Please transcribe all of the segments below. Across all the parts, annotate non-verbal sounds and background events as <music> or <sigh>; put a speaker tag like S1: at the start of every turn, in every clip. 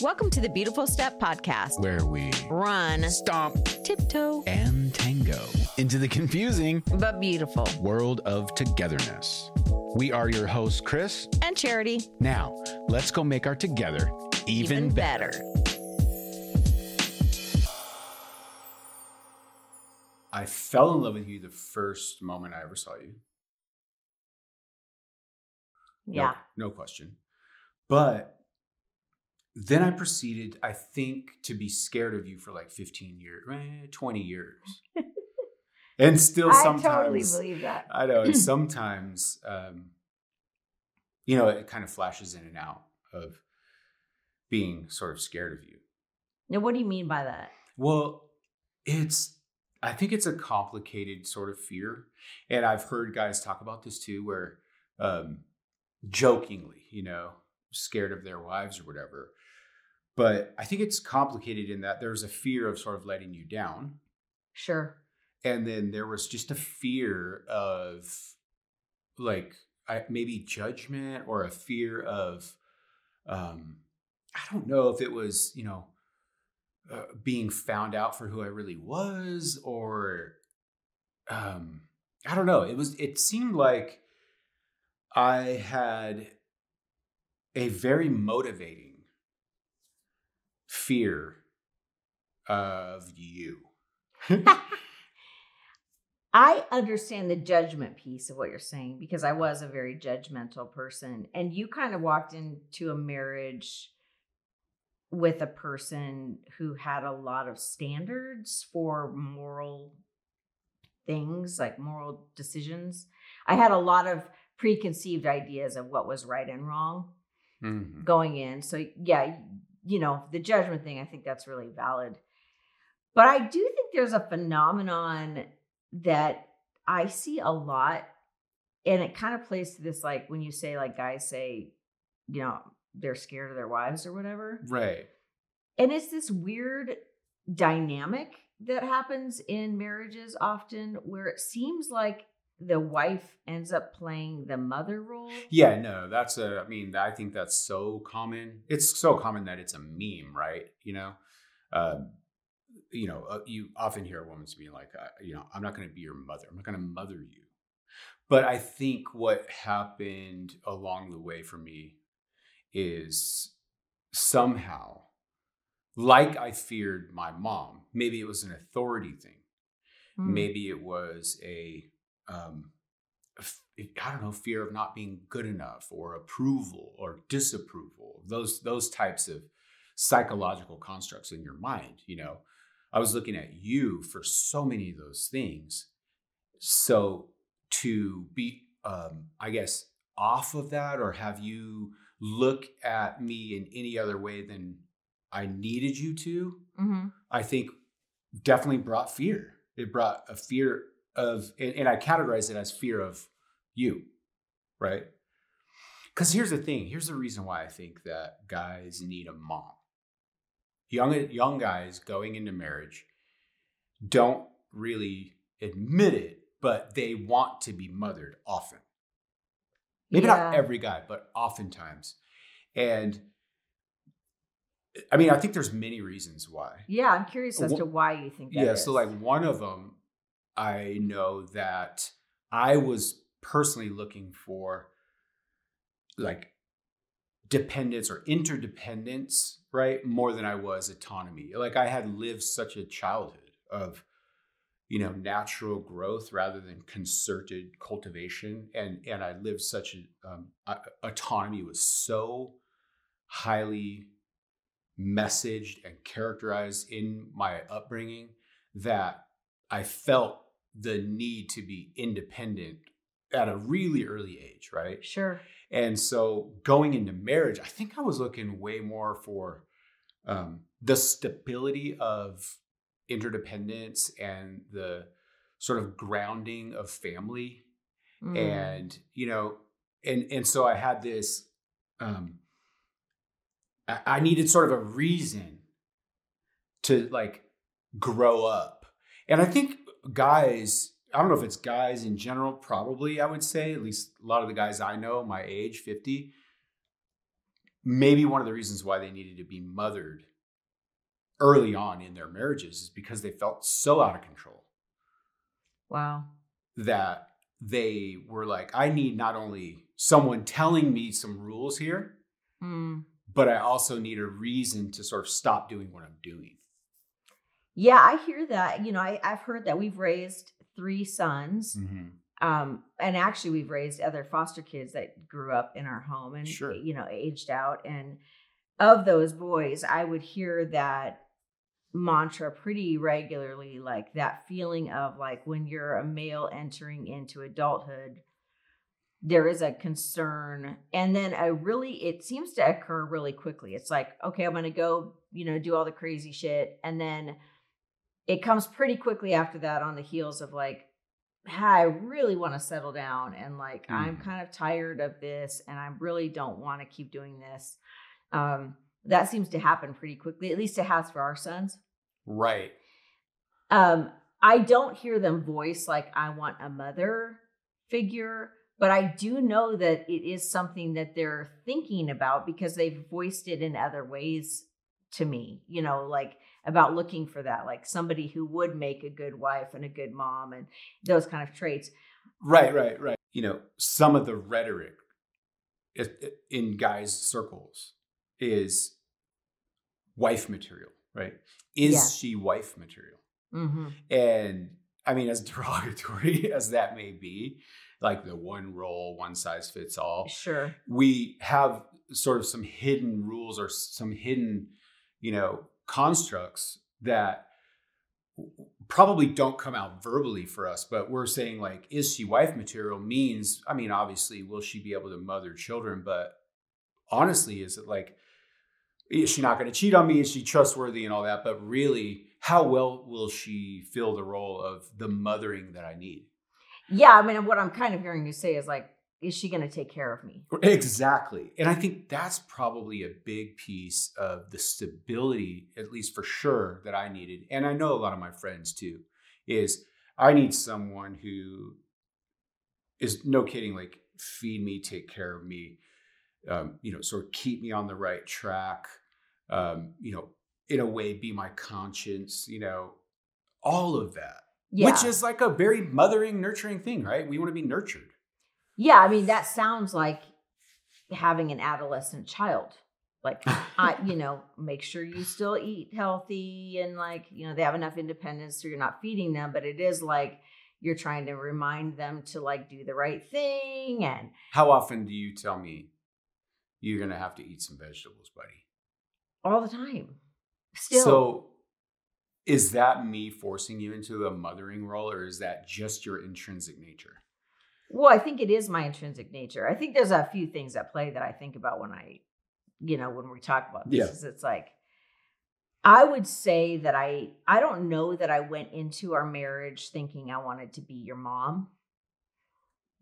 S1: Welcome to the Beautiful Step Podcast.
S2: where we
S1: Run,
S2: stomp
S1: tiptoe,
S2: and tango into the confusing
S1: but beautiful.
S2: world of togetherness. We are your hosts, Kris.
S1: And charity,
S2: Now, let's go make our together even, better. I fell in love with you the first moment I ever saw you. No-
S1: Yeah.
S2: No, question. But then I proceeded, I think, to be scared of you for like 15 years, eh, 20 years. <laughs> and still
S1: I
S2: sometimes.
S1: totally believe that.
S2: I know. And <clears throat> sometimes, um, you know, it kind of flashes in and out of being sort of scared of you.
S1: Now, what do you mean by that?
S2: Well, it's, I think it's a complicated sort of fear. And I've heard guys talk about this too, where um, jokingly, you know, scared of their wives or whatever. But I think it's complicated in that there's a fear of sort of letting you down.
S1: Sure.
S2: and then there was just a fear of like I, maybe judgment or a fear of um i don't know if it was you know uh, being found out for who i really was or um i don't know it was it seemed like i had a very motivating fear of you <laughs>
S1: I understand the judgment piece of what you're saying because I was a very judgmental person. And you kind of walked into a marriage with a person who had a lot of standards for moral things, like moral decisions. I had a lot of preconceived ideas of what was right and wrong
S2: Mhm.
S1: going in. So yeah, you know, the judgment thing, I think that's really valid. But I do think there's a phenomenon that I see a lot and it kind of plays to this like when you say like guys say, you know, they're scared of their wives or whatever.
S2: right
S1: And it's this weird dynamic that happens in marriages often where it seems like the wife ends up playing the mother role.
S2: Yeah, no, that's a. I mean, I think that's so common. It's so common that it's a meme, right? You know, um, you know, uh, you often hear a woman's being like, uh, you know, I'm not going to be your mother. I'm not going to mother you. But I think what happened along the way for me is somehow, like I feared my mom. Maybe it was an authority thing.
S1: Hmm.
S2: maybe it was a um I don't know fear of not being good enough or approval or disapproval those those types of psychological constructs in your mind you know i was looking at you for so many of those things so to be um i guess off of that or have you look at me in any other way than i needed you to
S1: Mhm.
S2: I think definitely brought fear. It brought a fear of, and, and I categorize it as fear of you, right? Because here's the thing. Here's the reason why I think that guys need a mom. Young young guys going into marriage don't really admit it, but they want to be mothered often. Maybe not every guy, but oftentimes. And I mean, I think there's many reasons why.
S1: Yeah, I'm curious as to why you think that
S2: Yeah,
S1: is.
S2: so like one of them, I know that I was personally looking for like dependence or interdependence, right? More than I was autonomy. Like I had lived such a childhood of, you know, natural growth rather than concerted cultivation, and and I lived such a um, autonomy was so highly messaged and characterized in my upbringing that I felt the need to be independent at a really early age, right?
S1: sure.
S2: And so going into marriage, I think I was looking way more for um, the stability of interdependence and the sort of grounding of family
S1: Mm.
S2: and you know and and so i had this um I, I needed sort of a reason to like grow up and i think guys i don't know if it's guys in general probably i would say at least a lot of the guys i know my age 50 maybe one of the reasons why they needed to be mothered early on in their marriages is because they felt so out of control
S1: Wow.
S2: that they were like, I need not only someone telling me some rules here,
S1: Mm.
S2: but I also need a reason to sort of stop doing what I'm doing.
S1: Yeah, I hear that. You know, I, I've heard that we've raised three sons. Um, and actually we've raised other foster kids that grew up in our home and
S2: Sure.
S1: you know, aged out. And of those boys, I would hear that mantra pretty regularly, like that feeling of like when you're a male entering into adulthood, there is a concern. And then a really it seems to occur really quickly. It's like, okay, I'm gonna go, you know, do all the crazy shit. And then it comes pretty quickly after that on the heels of like, "Ah, I really want to settle down and like I'm
S2: Mhm.
S1: kind of tired of this and I really don't want to keep doing this. Um, that seems to happen pretty quickly. At least it has for our sons.
S2: Right.
S1: Um, I don't hear them voice like I want a mother figure, but I do know that it is something that they're thinking about because they've voiced it in other ways to me, you know, like about looking for that, like somebody who would make a good wife and a good mom and those kind of traits.
S2: Right, right, right. You know, some of the rhetoric in guys' circles is wife material, right? Is
S1: Yeah.
S2: she wife material?
S1: Mm-hmm.
S2: And I mean, as <laughs> derogatory as that may be, like the one role, one size fits all,
S1: Sure.
S2: we have sort of some hidden rules or some hidden, you know, constructs that probably don't come out verbally for us, but we're saying like, is she wife material means, I mean, obviously, will she be able to mother children? But honestly, is it like, is she not going to cheat on me? Is she trustworthy and all that? But really, how well will she fill the role of the mothering that I need?
S1: Yeah. I mean, what I'm kind of hearing you say is like, is she going to take care of me?
S2: Exactly. And I think that's probably a big piece of the stability, at least for sure, that I needed. And I know a lot of my friends too, is I need someone who is no kidding, like feed me, take care of me, um, you know, sort of keep me on the right track, um, you know, in a way, be my conscience, you know, all of that.
S1: Yeah.
S2: Which is like a very mothering, nurturing thing, right? We want to be nurtured.
S1: Yeah, I mean that sounds like having an adolescent child. Like <laughs> I, you know, make sure you still eat healthy and like, you know, they have enough independence so you're not feeding them, but it is like you're trying to remind them to like do the right thing and
S2: How often do you tell me you're going to have to eat some vegetables, buddy?
S1: all the time. Still.
S2: So is that me forcing you into a mothering role or is that just your intrinsic nature?
S1: Well, I think it is my intrinsic nature. I think there's a few things at play that I think about when I, you know, when we talk about this.
S2: Yeah.
S1: It's like, I would say that I, I don't know that I went into our marriage thinking I wanted to be your mom,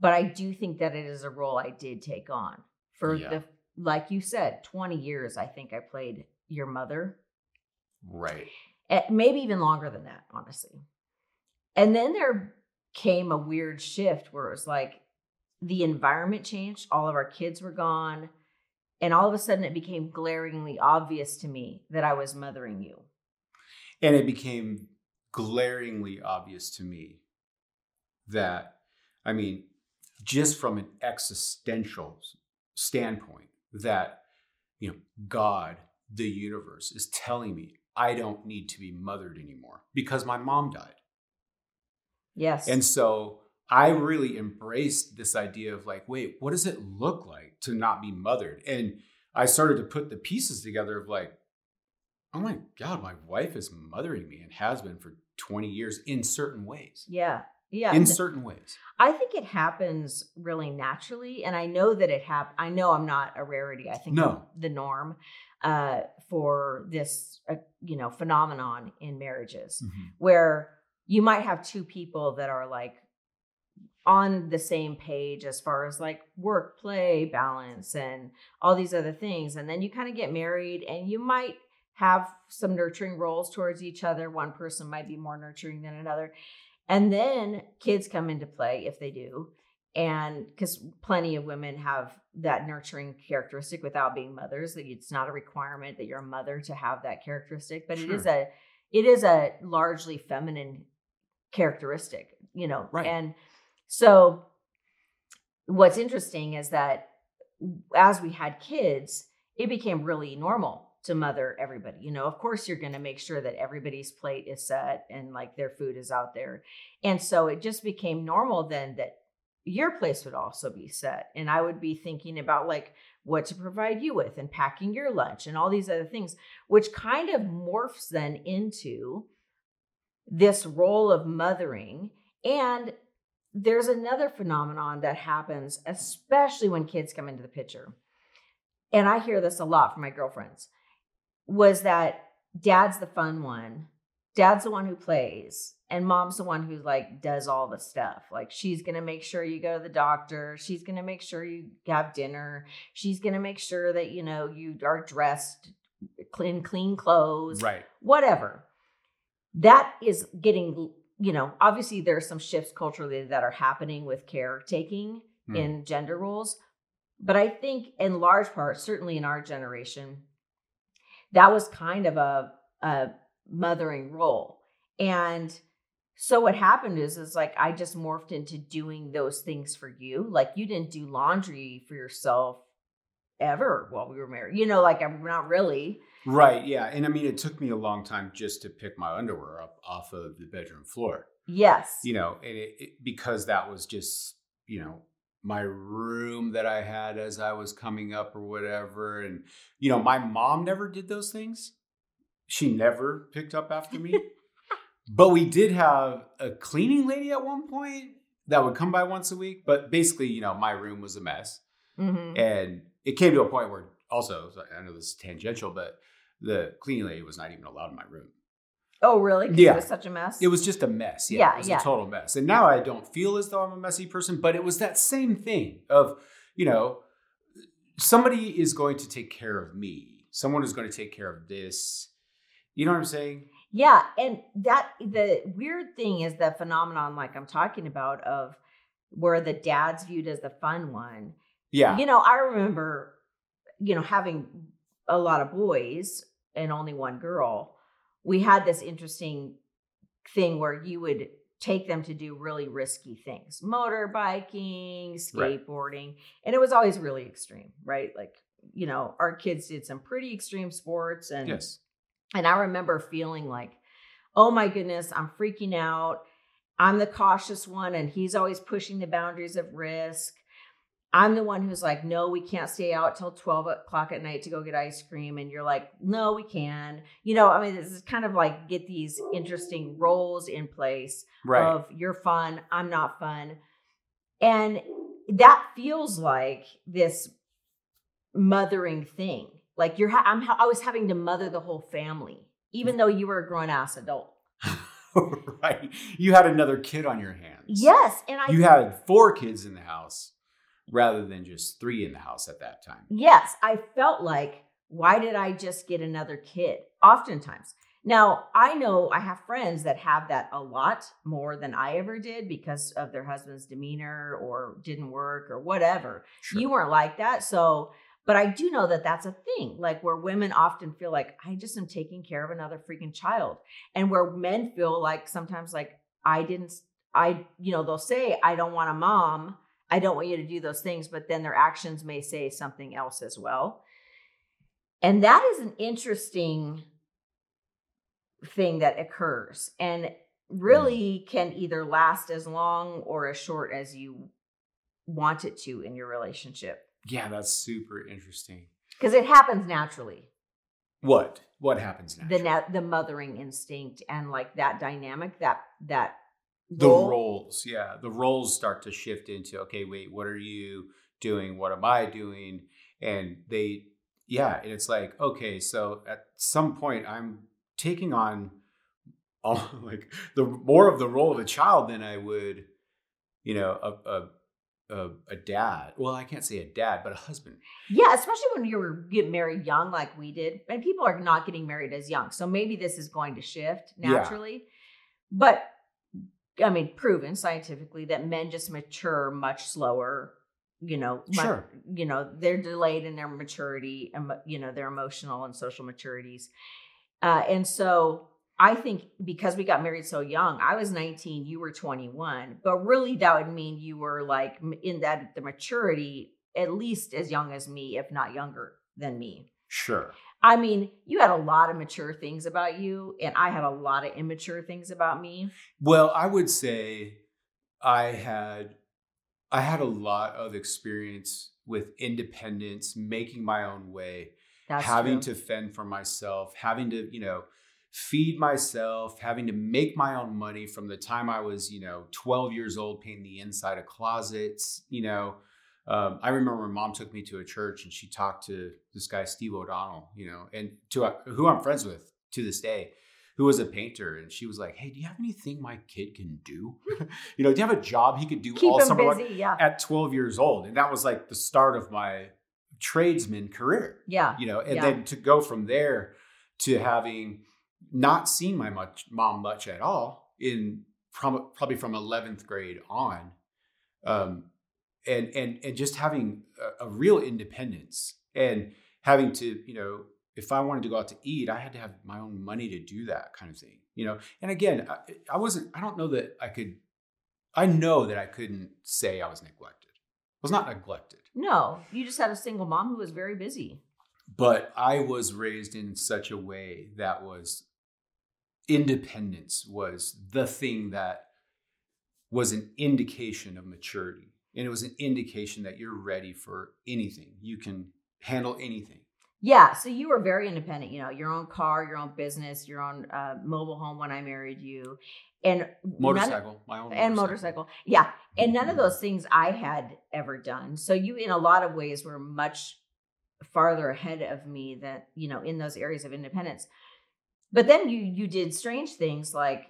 S1: but I do think that it is a role I did take on for
S2: Yeah.
S1: the, like you said, 20 years. I think I played your mother
S2: Right.
S1: Eh, maybe even longer than that, honestly. And then there came a weird shift where it was like the environment changed, all of our kids were gone, and all of a sudden it became glaringly obvious to me that I was mothering you.
S2: And it became glaringly obvious to me that, I mean, just from an existential standpoint, that, you know, God, the universe, is telling me I don't need to be mothered anymore because my mom died.
S1: Yes.
S2: And so I really embraced this idea of like, wait, what does it look like to not be mothered? And I started to put the pieces together of like, oh my God, my wife is mothering me and has been for 20 years in certain ways.
S1: yeah. Yeah.
S2: In certain ways.
S1: I think it happens really naturally, and I know that it hap- I know I'm not a rarity. I think
S2: No.
S1: The norm uh, for this, uh, you know, phenomenon in marriages, where you might have two people that are like on the same page as far as like work play balance and all these other things, and then you kind of get married, and you might have some nurturing roles towards each other. One person might be more nurturing than another. And then kids come into play if they do. and because plenty of women have that nurturing characteristic without being mothers that it's not a requirement that you're a mother to have that characteristic but it is a it is a largely feminine characteristic you know
S2: Right.
S1: and so what's interesting is that as we had kids it became really normal to mother everybody you know of course you're going to make sure that everybody's plate is set and like their food is out there and so it just became normal then that your place would also be set. And I would be thinking about like what to provide you with and packing your lunch and all these other things, which kind of morphs then into this role of mothering. And there's another phenomenon that happens, especially when kids come into the picture. And I hear this a lot from my girlfriends was that dad's the fun one, dad's the one who plays, and mom's the one who like does all the stuff like she's gonna make sure you go to the doctor she's gonna make sure you have dinner she's gonna make sure that you know you are dressed in clean clothes
S2: Right.
S1: whatever that is getting you know obviously there are some shifts culturally that are happening with caretaking
S2: Hmm.
S1: in gender roles but i think in large part certainly in our generation that was kind of a, a mothering role and so what happened is is like I just morphed into doing those things for you. Like you didn't do laundry for yourself ever while we were married. You know, like I'm not really.
S2: Right. Yeah. And I mean, it took me a long time just to pick my underwear up off of the bedroom floor.
S1: Yes.
S2: You know, and it, it because that was just you know my room that I had as I was coming up or whatever. And you know, my mom never did those things. She never picked up after me. <laughs> But we did have a cleaning lady at one point that would come by once a week. But basically, you know, my room was a mess.
S1: hmm
S2: And it came to a point where also, I know this is tangential, but the cleaning lady was not even allowed in my room.
S1: Oh, really?
S2: Yeah.
S1: It was such a mess.
S2: It was just a mess. Yeah.
S1: Yeah,
S2: it was
S1: yeah.
S2: a total mess. And now I don't feel as though I'm a messy person, but it was that same thing of, you know, somebody is going to take care of me. Someone is going to take care of this. You know what I'm saying?
S1: Yeah, and that the weird thing is the phenomenon like I'm talking about of where the dad's viewed as the fun one.
S2: Yeah.
S1: You know, I remember, you know, having a lot of boys and only one girl. We had this interesting thing where you would take them to do really risky things motorbiking,
S2: Right.
S1: skateboarding. And it was always really extreme, right? Like, you know, our kids did some pretty extreme sports and
S2: Yes.
S1: and I remember feeling like, oh my goodness, I'm freaking out. I'm the cautious one, and he's always pushing the boundaries of risk. I'm the one who's like, no, we can't stay out till 12 o'clock at night to go get ice cream. And you're like, no, we can. You know, I mean, this is kind of like get these interesting roles in place
S2: Right.
S1: of you're fun, I'm not fun. And that feels like this mothering thing. Like you're, ha- I'm, ha- I was having to mother the whole family, even though you were a grown ass adult. <laughs>
S2: right. You had another kid on your hands.
S1: Yes, and I
S2: You had four kids in the house rather than just three in the house at that time.
S1: yes, I felt like why did I just get another kid? Oftentimes. Now, I know I have friends that have that a lot more than I ever did because of their husband's demeanor or didn't work or whatever.
S2: Sure.
S1: You weren't like that. So, but I do know that that's a thing, like where women often feel like, I just am taking care of another freaking child. And where men feel like sometimes, like, I didn't, I, you know, they'll say, I don't want a mom. I don't want you to do those things. But then their actions may say something else as well. And that is an interesting thing that occurs and really mm. can either last as long or as short as you want it to in your relationship
S2: yeah, that's super interesting.
S1: because it happens naturally
S2: What? What happens now?
S1: the na- the mothering instinct and like that dynamic that that
S2: the
S1: role-
S2: roles yeah the roles start to shift into okay wait what are you doing? What am i doing? And they yeah and it's like okay so at some point i'm taking on all <laughs> like the more of the role of a child than i would you know a a a, a dad. Well i can't say a dad but a husband.
S1: Yeah especially when you getting married young like we did and people are not getting married as young so maybe this is going to shift
S2: Yeah.
S1: naturally but I mean, proven scientifically that men just mature much slower. You know,
S2: Sure.
S1: you know, they're delayed in their maturity, and you know, their emotional and social maturities. Uh, and so I think because we got married so young, I was 19, you were 21, but really that would mean you were like in that the maturity at least as young as me, if not younger than me.
S2: Sure.
S1: I mean, you had a lot of mature things about you, and I had a lot of immature things about me.
S2: Well, I would say I had I had a lot of experience with independence, making my own way,
S1: That's
S2: having
S1: true.
S2: to fend for myself, having to, you know, feed myself, having to make my own money from the time I was, you know, 12 years old, painting the inside of closets, you know. Um, I remember my mom took me to a church and she talked to this guy, Steve O'Donnell, you know, and to uh, who I'm friends with to this day, who was a painter. And she was like, Hey, do you have anything my kid can do? <laughs> you know, do you have a job he could do
S1: Keep
S2: all summer
S1: busy. Yeah.
S2: at 12 years old. And that was like the start of my tradesman career,
S1: Yeah.
S2: you know, and
S1: Yeah.
S2: then to go from there to having not seen my much mom much at all in prob- probably from 11th grade on. Um, and, and, and just having a, a real independence and having to, you know, if I wanted to go out to eat, I had to have my own money to do that kind of thing, you know? And again, I, I wasn't, I don't know that I could, I know that I couldn't say I was neglected. I was not neglected,
S1: No, you just had a single mom who was very busy.
S2: but I was raised in such a way that was independence was the thing that was an indication of maturity. And it was an indication that you're ready for anything. You can handle anything.
S1: Yeah. So you were very independent, you know, your own car, your own business, your own uh, mobile home when I married you. And
S2: Motorcycle, my own
S1: and motorcycle. Yeah. And none of those things I had ever done. So you, in a lot of ways, were much farther ahead of me that, you know, in those areas of independence. But then you you did strange things like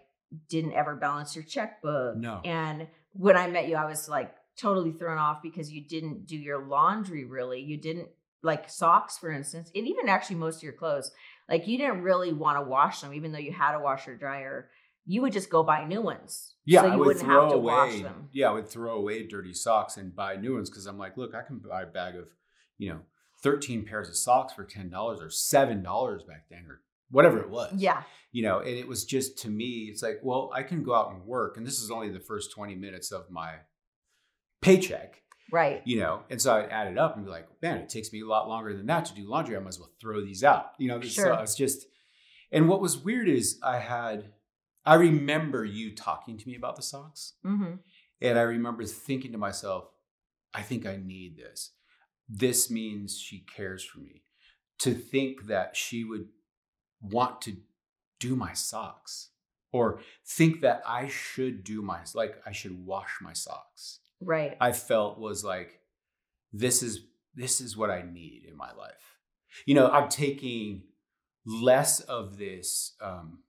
S1: didn't ever balance your checkbook.
S2: No.
S1: And when I met you, I was like totally thrown off because you didn't do your laundry really. You didn't like socks, for instance, and even actually most of your clothes. Like you didn't really want to wash them, even though you had a washer dryer. You would just go buy new ones.
S2: Yeah,
S1: so you
S2: I would throw
S1: have to
S2: away.
S1: wash them.
S2: Yeah, I would throw away dirty socks and buy new ones because I'm like, look, I can buy a bag of, you know, 13 pairs of socks for ten dollars or seven dollars back then or whatever it was.
S1: Yeah.
S2: you know, and it was just to me, it's like, well, I can go out and work, and this is only the first 20 minutes of my paycheck,
S1: Right.
S2: you know, and so I'd add it up and be like, man, it takes me a lot longer than that to do laundry. I might as well throw these out, you know.
S1: Sure.
S2: So it's just, and what was weird is I had, I remember you talking to me about the socks,
S1: hmm
S2: and I remember thinking to myself, I think I need this. This means she cares for me. To think that she would want to do my socks or think that I should do my, like, I should wash my socks,
S1: Right.
S2: I felt was like, this is, this is what I need in my life. You know, I'm taking less of this, um,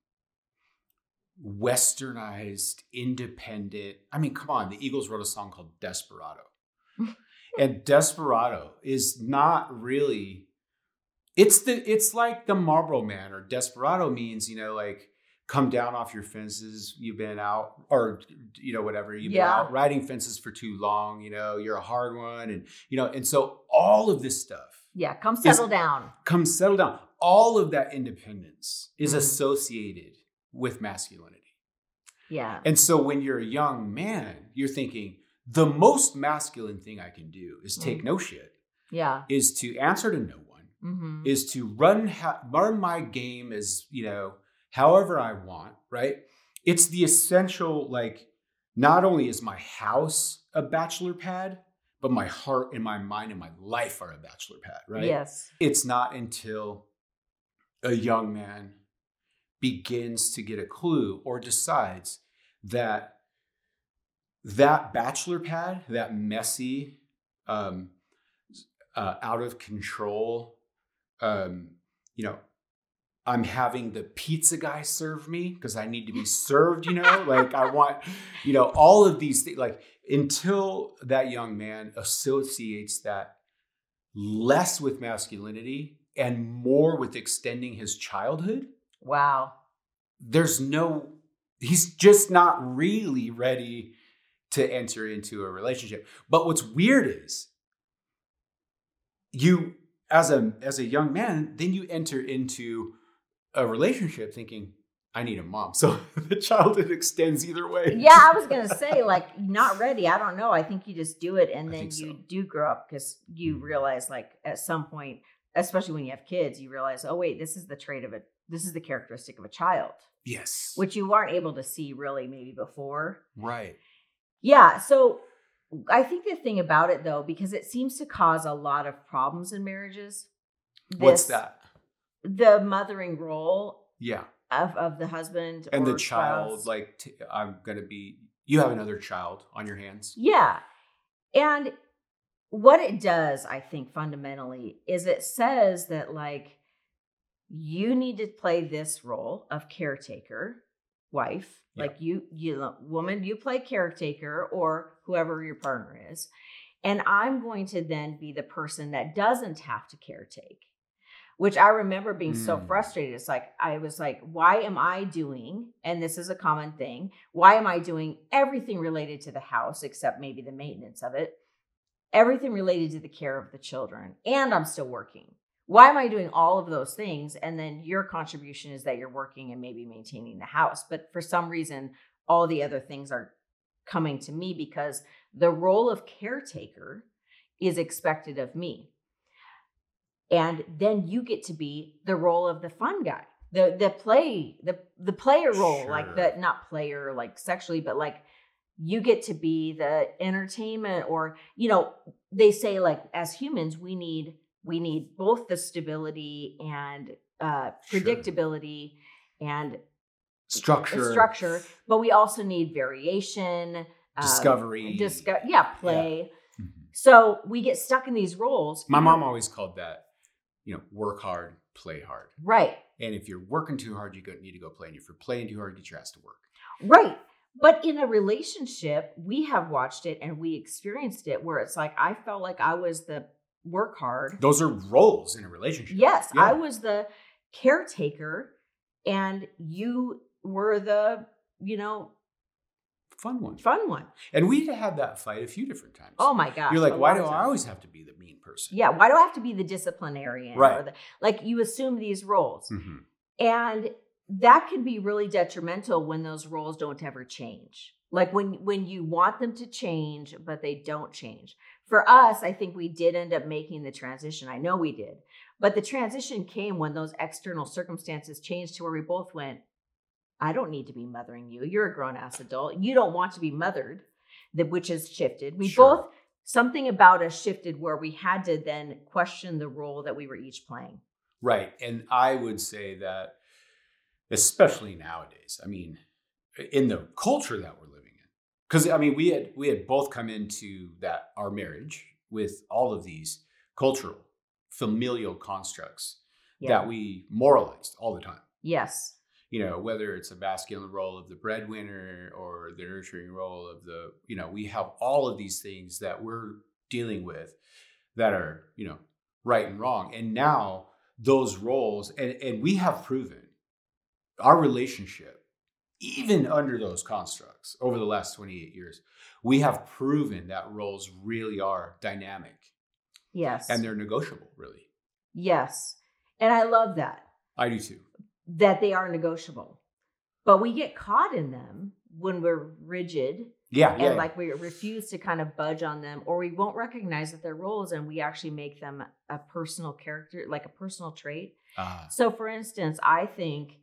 S2: westernized, independent. I mean, come on, the Eagles wrote a song called Desperado. <laughs> and Desperado is not really it's the it's like the Marlboro Man or Desperado means, you know, like come down off your fences, you've been out or you know whatever, you've
S1: Yeah.
S2: been out riding fences for too long, you know, you're a hard one and you know, and so all of this stuff
S1: Yeah. Come settle down.
S2: come settle down. All of that independence is
S1: Mhm.
S2: associated with masculinity.
S1: Yeah.
S2: And so when you're a young man, you're thinking the most masculine thing I can do is take
S1: Mhm.
S2: no shit,
S1: Yeah.
S2: is to answer to no one,
S1: hmm
S2: is to run ha- run my game as, you know, however I want, right? It's the essential like not only is my house a bachelor pad, but my heart and my mind and my life are a bachelor pad, right?
S1: Yes.
S2: it's not until a young man begins to get a clue or decides that that bachelor pad, that messy, um, uh, out of control, um, you know, I'm having the pizza guy serve me because I need to be served, you know, like I want, you know, all of these things. Like until that young man associates that less with masculinity and more with extending his childhood,
S1: Wow.
S2: there's no he's just not really ready to enter into a relationship. But what's weird is you as a as a young man, then you enter into a relationship thinking, I need a mom. <laughs> So the childhood extends either way.
S1: Yeah, I was gonna say like not ready. I don't know. I think you just do it, and then
S2: think
S1: you do grow up because you
S2: Mhm.
S1: realize like at some point, especially when you have kids, you realize, oh wait, this is the trait of a this is the characteristic of a child,
S2: Yes.
S1: which you weren't able to see really maybe before.
S2: right.
S1: Yeah. So I think the thing about it though, because it seems to cause a lot of problems in marriages.
S2: What's that?
S1: The mothering role
S2: Yeah.
S1: of, of the husband
S2: And the child,
S1: spouse.
S2: like, t- I'm gonna be. You have another child on your hands.
S1: Yeah. And what it does, I think, fundamentally, is it says that, like, you need to play this role of caretaker, wife.
S2: Yeah.
S1: Like, you, you, woman, you play caretaker or whoever your partner is. And I'm going to then be the person that doesn't have to caretake, which I remember being so
S2: Mm.
S1: frustrated. It's like, I was like, why am I doing, and this is a common thing, why am I doing everything related to the house except maybe the maintenance of it? Everything related to the care of the children, and I'm still working. Why am I doing all of those things? And then your contribution is that you're working and maybe maintaining the house. But for some reason, all the other things are coming to me because the role of caretaker is expected of me. And then you get to be the role of the fun guy. The the play, the the player role, like the not player like sexually, but like you get to be the entertainment or you know, they say like as humans we need we need both the stability and uh
S2: Sure.
S1: predictability and
S2: Structure.
S1: structure, but we also need variation, uh,
S2: Discovery.
S1: disco- yeah, play.
S2: Mhm.
S1: So we get stuck in these roles.
S2: My mom always called that, you know, work hard, play hard.
S1: right,
S2: And if you're working too hard, you go, need to go play. And if you're playing too hard, get your ass to work.
S1: right. But in a relationship, we have watched it and we experienced it where it's like I felt like I was the work hard.
S2: Those are roles in a relationship.
S1: Yes,
S2: Yeah.
S1: I was the caretaker, and you were the you know
S2: Fun one.
S1: fun one.
S2: And we had that fight a few different times.
S1: Oh my gosh!
S2: You're like, why do I always have to be person?
S1: Yeah, why do I have to be the disciplinarian? Or
S2: Right.
S1: the, like you assume these roles.
S2: Mhm.
S1: And that can be really detrimental when those roles don't ever change. Like when when you want them to change but they don't change. For us, I think we did end up making the transition. I know we did. But the transition came when those external circumstances changed to where we both went, I don't need to be mothering you. You're a grown ass adult. You don't want to be mothered, that which has shifted. We
S2: Sure.
S1: both something about us shifted where we had to then question the role that we were each playing.
S2: Right. And I would say that, especially nowadays, I mean, in the culture that we're living in, because I mean, we had we had both come into that our marriage with all of these cultural, familial constructs
S1: Yeah.
S2: that we moralized all the time.
S1: yes.
S2: You know, whether it's a masculine role of the breadwinner or the nurturing role of the, you know, we have all of these things that we're dealing with that are, you know, right and wrong. And now those roles, and, and we have proven our relationship, even under those constructs over the last 28 years, we have proven that roles really are dynamic
S1: Yes.
S2: and they're negotiable, really.
S1: Yes. And I love that,
S2: I do too.
S1: That they are negotiable. But we get caught in them when we're rigid
S2: Yeah.
S1: and
S2: Yeah.
S1: like we refuse to kind of budge on them or we won't recognize that they're roles and we actually make them a personal character, like a personal trait.
S2: Ah,
S1: So, for instance, I think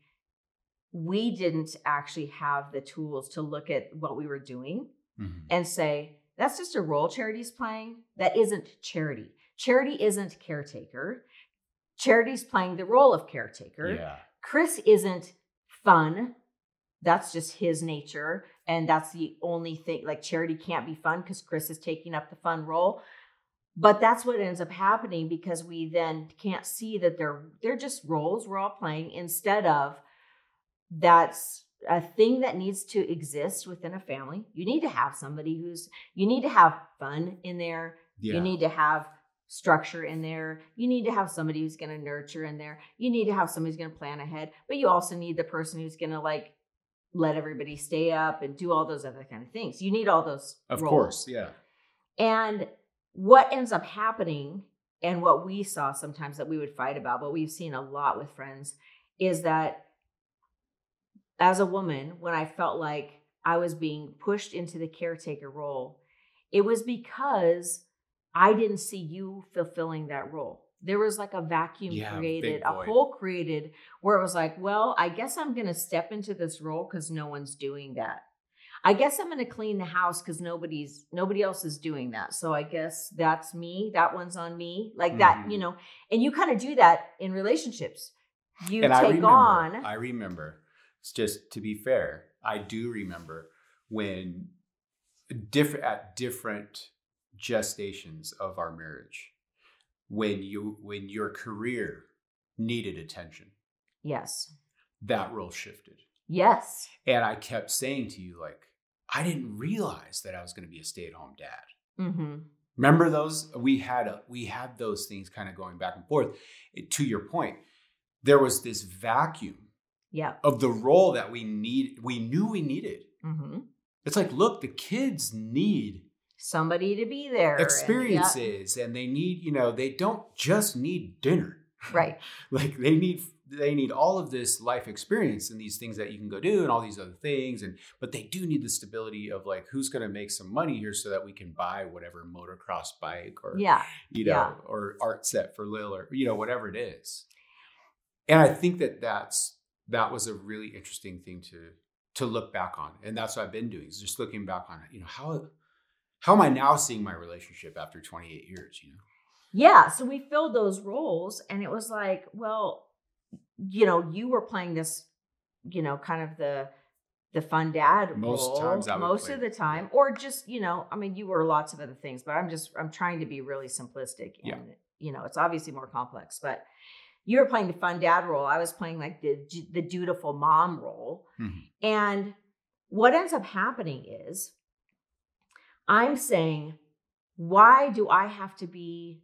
S1: we didn't actually have the tools to look at what we were doing
S2: mhm.
S1: and say, that's just a role charity's playing. That isn't charity. Charity isn't caretaker. Charity's playing the role of caretaker.
S2: Yeah.
S1: Kris isn't fun. That's just his nature. And that's the only thing. Like, charity can't be fun because Kris is taking up the fun role. But that's what ends up happening because we then can't see that they're they're just roles we're all playing instead of that's a thing that needs to exist within a family. You need to have somebody who's you need to have fun in there.
S2: Yeah.
S1: You need to have structure in there. You need to have somebody who's going to nurture in there. You need to have somebody who's going to plan ahead, but you also need the person who's going to like let everybody stay up and do all those other kind of things. You need all those.
S2: Of
S1: roles.
S2: course, yeah.
S1: And what ends up happening, and what we saw sometimes that we would fight about, but we've seen a lot with friends, is that as a woman, when I felt like I was being pushed into the caretaker role, it was because I didn't see you fulfilling that role. There was like a vacuum
S2: Yeah,
S1: created, a hole created where it was like, well, I guess I'm going to step into this role because no one's doing that. I guess I'm going to clean the house because nobody's nobody else is doing that. So I guess that's me. That one's on me. Like that,
S2: Mhm.
S1: you know. And you kind of do that in relationships. You
S2: and I
S1: take
S2: remember,
S1: on.
S2: I remember. It's just to be fair, I do remember when different at different gestations of our marriage, when you when your career needed attention,
S1: yes.
S2: that role shifted.
S1: Yes.
S2: And I kept saying to you, like, I didn't realize that I was going to be a stay-at-home dad.
S1: Mm-hmm.
S2: Remember those? We had a, we had those things kind of going back and forth. It- to your point, there was this vacuum
S1: Yeah.
S2: of the role that we need. We knew we needed.
S1: Mm-hmm.
S2: It's like, look, the kids need
S1: Somebody to be there. and- yeah.
S2: experiences, and they need, you know, they don't just need dinner.
S1: Right. <laughs>
S2: like they need they need all of this life experience and these things that you can go do and all these other things and but they do need the stability of like who's going to make some money here so that we can buy whatever motocross bike or
S1: Yeah.
S2: you know
S1: yeah.
S2: or art set for lil or you know whatever it is and i think that that's that was a really interesting thing to to look back on and that's what i've been doing is just looking back on it you know how how am i now seeing my relationship after 28 years you know
S1: Yeah. So we filled those roles, and it was like, well, you know, you were playing this, you know, kind of the the fun dad
S2: Most
S1: role
S2: times
S1: most of the time, or just you know, I mean, you were lots of other things, but I'm just I'm trying to be really simplistic, and
S2: Yeah.
S1: you know, it's obviously more complex, but. You were playing the fun dad role. I was playing like the the dutiful mom role.
S2: Mhm.
S1: And what ends up happening is I'm saying, why do I have to be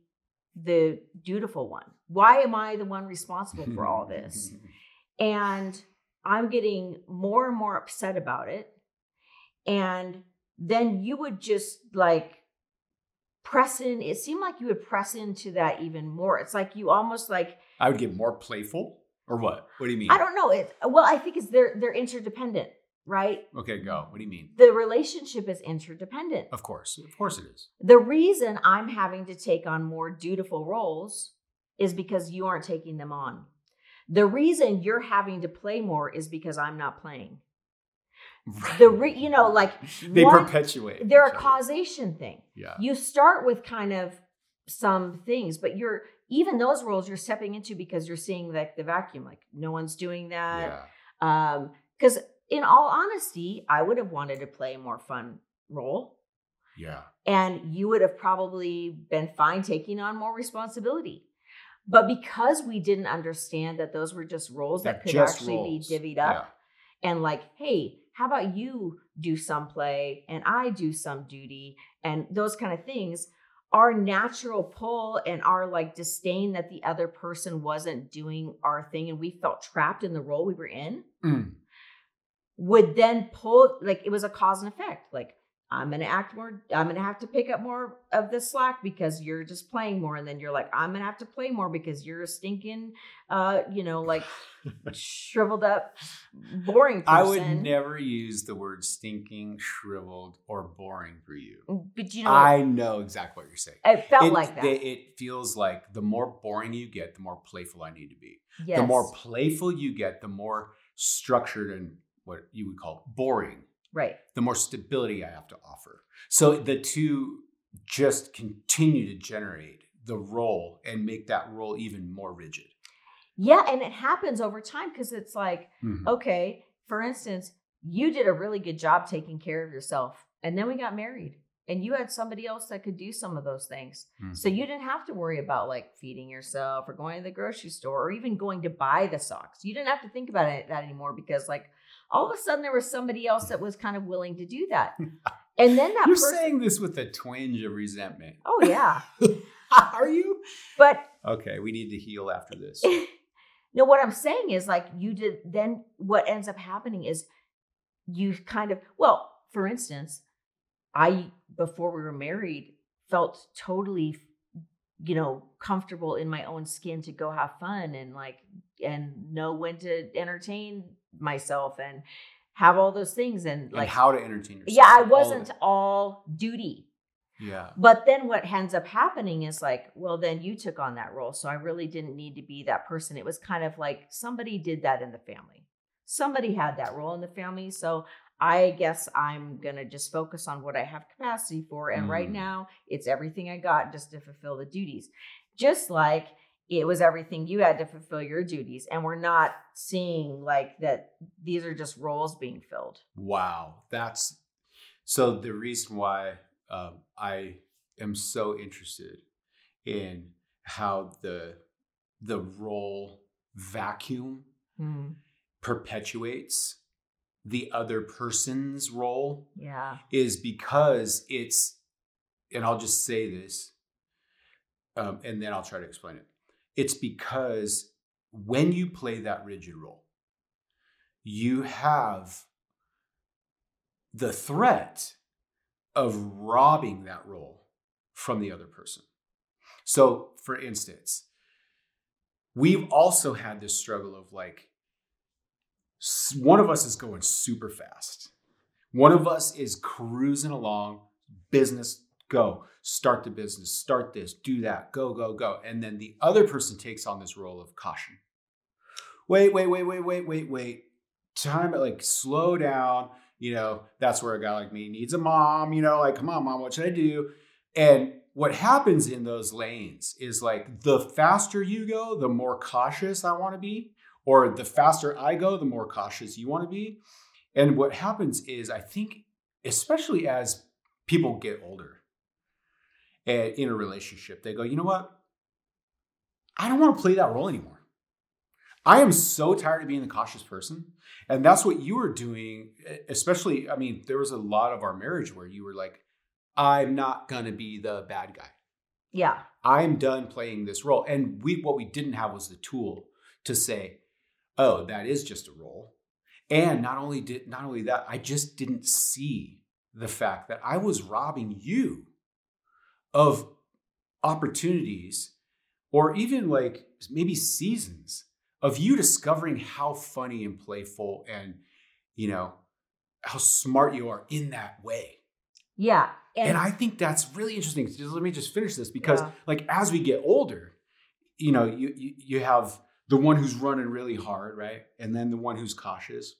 S1: the dutiful one? Why am I the one responsible for all this? <laughs> And I'm getting more and more upset about it. And then you would just like press in. It seemed like you would press into that even more. It's like you almost like
S2: I would get more playful, or what? What do you mean?
S1: I don't know. It well, I think it's they're they're interdependent, right?
S2: Okay, go. What do you mean?
S1: The relationship is interdependent.
S2: Of course, of course it is.
S1: The reason I'm having to take on more dutiful roles is because you aren't taking them on. The reason you're having to play more is because I'm not playing. Right. The re, you know, like <laughs>
S2: they
S1: one-
S2: perpetuate.
S1: they're a causation thing.
S2: Yeah.
S1: You start with kind of some things, but you're even those roles you're stepping into because you're seeing like the vacuum, like no one's doing that.
S2: yeah.
S1: Um, because in all honesty, I would have wanted to play a more fun role.
S2: Yeah.
S1: and you would have probably been fine taking on more responsibility. But because we didn't understand that those were just roles that
S2: They're
S1: could actually
S2: roles.
S1: be divvied up, and like, hey, how about you do some play and I do some duty and those kind of things, our natural pull and our like disdain that the other person wasn't doing our thing and we felt trapped in the role we were in
S2: Mm.
S1: Would then pull like it was a cause and effect like i'm gonna act more i'm gonna have to pick up more of the slack because you're just playing more and then you're like i'm gonna have to play more because you're a stinking uh you know like <laughs> shriveled up boring person
S2: I would never use the word stinking, shriveled, or boring for you.
S1: but you know
S2: I know exactly what you're saying.
S1: it felt
S2: it,
S1: like that
S2: it feels like the more boring you get, the more playful I need to be.
S1: yes.
S2: The more playful you get, the more structured and what you would call boring,
S1: right
S2: the more stability I have to offer. So the two just continue to generate the role and make that role even more rigid.
S1: yeah and it happens over time because it's like
S2: Mhm.
S1: okay for instance you did a really good job taking care of yourself and then we got married and you had somebody else that could do some of those things
S2: Mhm.
S1: so you didn't have to worry about like feeding yourself or going to the grocery store or even going to buy the socks you didn't have to think about it, that anymore because like all of a sudden there was somebody else that was kind of willing to do that <laughs> and then that
S2: You're
S1: person
S2: saying this with a twinge of resentment.
S1: oh yeah <laughs>
S2: Are you?
S1: but
S2: Okay, we need to heal after this. <laughs>
S1: no what i'm saying is like you did then what ends up happening is you kind of well, for instance, I before we were married felt totally you know comfortable in my own skin to go have fun and like and know when to entertain myself and have all those things and
S2: And
S1: like
S2: how to entertain yourself.
S1: yeah i wasn't
S2: it.
S1: all duty
S2: Yeah.
S1: but then what ends up happening is like well then you took on that role so i really didn't need to be that person it was kind of like somebody did that in the family somebody had that role in the family so i guess i'm gonna just focus on what i have capacity for and right
S2: Mm.
S1: now it's everything i got just to fulfill the duties just like it was everything you had to fulfill your duties and we're not seeing like that these are just roles being filled
S2: Wow, that's so. The reason why um, I am so interested in how the the role vacuum
S1: Hmm.
S2: perpetuates the other person's role
S1: yeah
S2: is because it's, and I'll just say this, um, and then I'll try to explain it. It's because when you play that rigid role, you have the threat of robbing that role from the other person. So, for instance, we've also had this struggle of like, one of us is going super fast. One of us is cruising along, business, go, start the business, start this, do that, go, go, go. And then the other person takes on this role of caution. Wait, wait, wait, wait, wait, wait, wait. Time, like, slow down. You know, that's where a guy like me needs a mom, you know, like, come on, mom, what should I do? And what happens in those lanes is like the faster you go, the more cautious I want to be, or the faster I go, the more cautious you want to be. And what happens is, I think, especially as people get older in a relationship, they go, you know what? I don't want to play that role anymore. I am so tired of being the cautious person. And that's what you were doing, especially, I mean, there was a lot of our marriage where you were like, I'm not going to be the bad guy.
S1: yeah
S2: I'm done playing this role. And we what we didn't have was the tool to say, oh, that is just a role. And not only did not only that, I just didn't see the fact that I was robbing you of opportunities or even like maybe seasons of you discovering how funny and playful and you know how smart you are in that way.
S1: yeah
S2: And, I think that's really interesting. Just let me just finish this because,
S1: Yeah.
S2: like, as we get older, you know, you, you you have the one who's running really hard, right, and then the one who's cautious.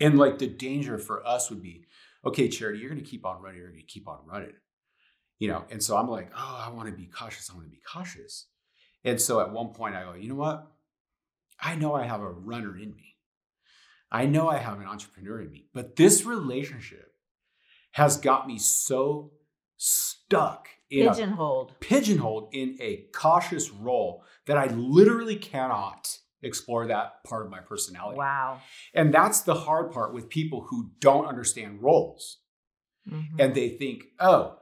S2: And like the danger for us would be, okay, Charity, you're going to keep on running. You're going to keep on running, you know. And so I'm like, oh, I want to be cautious. I want to be cautious. And so at one point, I go, you know what? I know I have a runner in me. I know I have an entrepreneur in me, but this relationship has got me so stuck in a
S1: pigeonholed
S2: pigeonholed in a cautious role that I literally cannot explore that part of my personality.
S1: wow
S2: And that's the hard part with people who don't understand roles.
S1: Mhm.
S2: And they think, oh,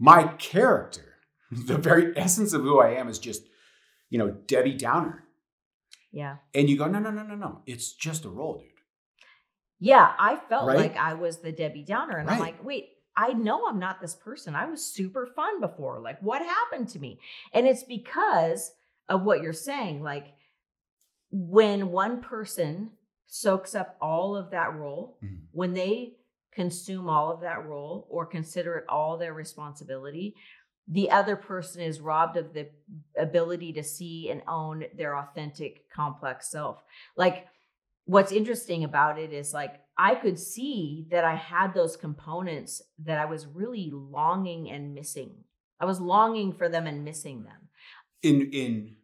S2: my character, <laughs> the very essence of who I am is just, you know, Debbie Downer.
S1: yeah
S2: And you go, no, no, no, no, no. It's just a role, dude.
S1: Yeah, I felt
S2: Right?
S1: like I was the Debbie Downer. And I'm like, wait, I know I'm not this person. I was super fun before. Like, what happened to me? And it's because of what you're saying. Like, when one person soaks up all of that role,
S2: Mhm.
S1: when they consume all of that role or consider it all their responsibility, the other person is robbed of the ability to see and own their authentic, complex self. Like, what's interesting about it is like I could see that I had those components that I was really longing and missing. I was longing for them and missing them
S2: In in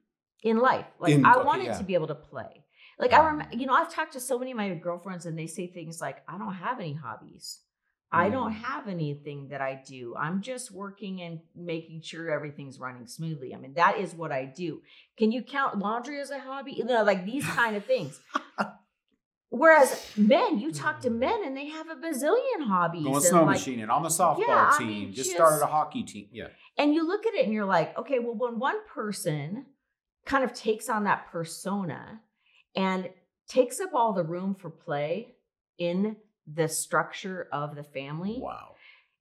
S1: in life. Like
S2: In-
S1: I
S2: okay,
S1: wanted
S2: yeah.
S1: to be able to play. Like I
S2: Mm.
S1: remember, you know, I've talked to so many of my girlfriends and they say things like, I don't have any hobbies. I don't
S2: Mm.
S1: have anything that I do. I'm just working and making sure everything's running smoothly. I mean, that is what I do. Can you count laundry as a hobby? You know, like these kind of things. <laughs> Whereas men, you talk to men and they have a bazillion hobbies.
S2: going
S1: and
S2: snow
S1: like,
S2: machining on the softball
S1: Yeah, I
S2: team.
S1: mean,
S2: just,
S1: just-
S2: started a hockey team. Yeah.
S1: and you look at it and you're like, okay, well, when one person kind of takes on that persona and takes up all the room for play in the structure of the family,
S2: Wow.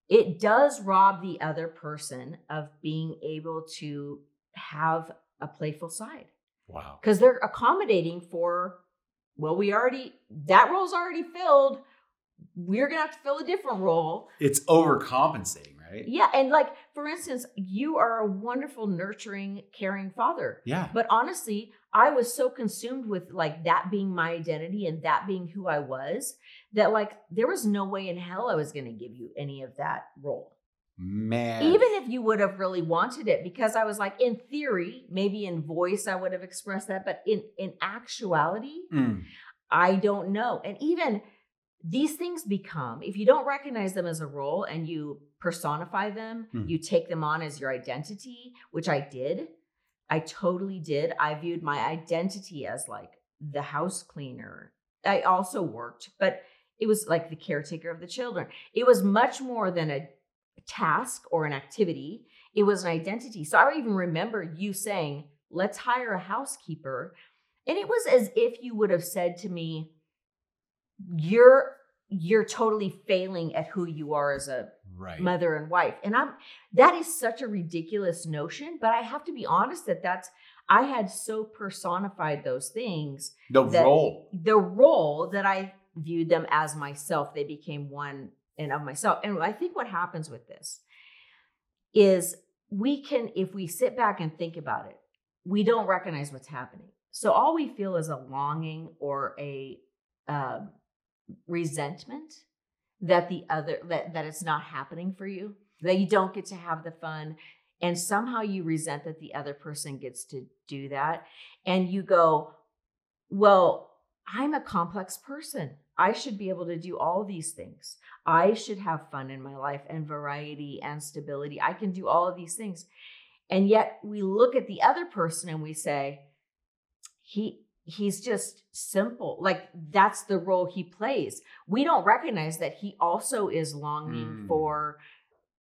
S1: it does rob the other person of being able to have a playful side
S2: Wow.
S1: because they're accommodating for well we already that role's already filled we're gonna have to fill a different role
S2: It's overcompensating, right?
S1: yeah and like for instance you are a wonderful nurturing caring father
S2: Yeah.
S1: but honestly i was so consumed with like that being my identity and that being who i was that like there was no way in hell i was gonna give you any of that role
S2: Man.
S1: even if you would have really wanted it because i was like in theory maybe in voice i would have expressed that but in in actuality
S2: Mm.
S1: i don't know and even these things become if you don't recognize them as a role and you personify them
S2: Mhm.
S1: you take them on as your identity which i did. I totally did. I viewed my identity as like the house cleaner. I also worked but it was like the caretaker of the children. It was much more than a task or an activity. It was an identity. So i even remember you saying let's hire a housekeeper. And it was as if you would have said to me you're you're totally failing at who you are as a
S2: Right.
S1: mother and wife and i'm that is such a ridiculous notion but i have to be honest that that's i had so personified those things
S2: the role.
S1: the role that i viewed them as myself they became one and of myself and i think what happens with this is we can if we sit back and think about it we don't recognize what's happening so all we feel is a longing or a um, resentment that the other that that it's not happening for you that you don't get to have the fun and somehow you resent that the other person gets to do that and you go well i'm a complex person. I should be able to do all these things. I should have fun in my life and variety and stability. I can do all of these things. And yet we look at the other person and we say he he's just simple like that's the role he plays we don't recognize that he also is longing
S2: Mm.
S1: for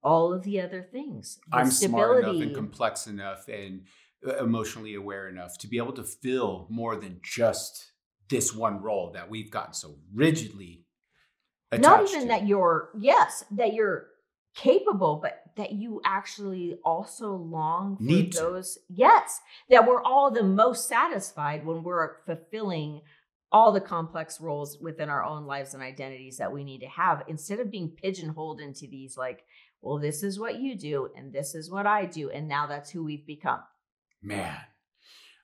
S1: all of the other things the
S2: I'm smart enough and complex enough and uh, emotionally aware enough to be able to fill more than just this one role that we've gotten so rigidly attached
S1: not even
S2: to.
S1: that you're yes that you're capable but that you actually also long for
S2: Need to.
S1: those yes that we're all the most satisfied when we're fulfilling all the complex roles within our own lives and identities that we need to have instead of being pigeonholed into these like well this is what you do and this is what i do and now that's who we've become
S2: Man,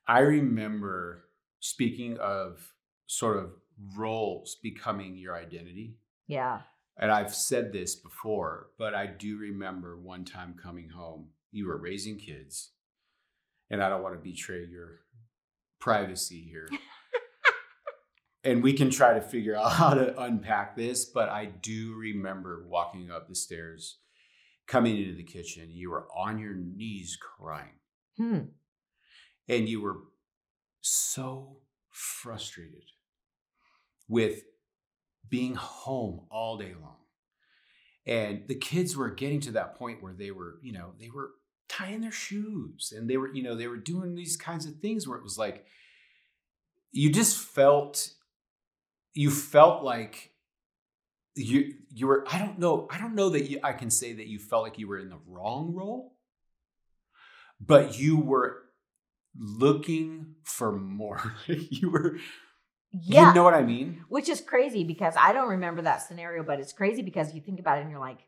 S2: I remember speaking of sort of roles becoming your identity.
S1: yeah
S2: And I've said this before, but I do remember one time coming home, you were raising kids, and I don't want to betray your privacy here. <laughs> and we can try to figure out how to unpack this, but I do remember walking up the stairs, coming into the kitchen, you were on your knees crying
S1: hmm
S2: and you were so frustrated with being home all day long. And the kids were getting to that point where they were you know they were tying their shoes and they were you know they were doing these kinds of things where it was like you just felt you felt like you you were i don't know i don't know that you, i can say that you felt like you were in the wrong role but you were looking for more. <laughs> You were
S1: yeah
S2: you know what i mean
S1: which is crazy because I don't remember that scenario, but it's crazy because you think about it and you're like,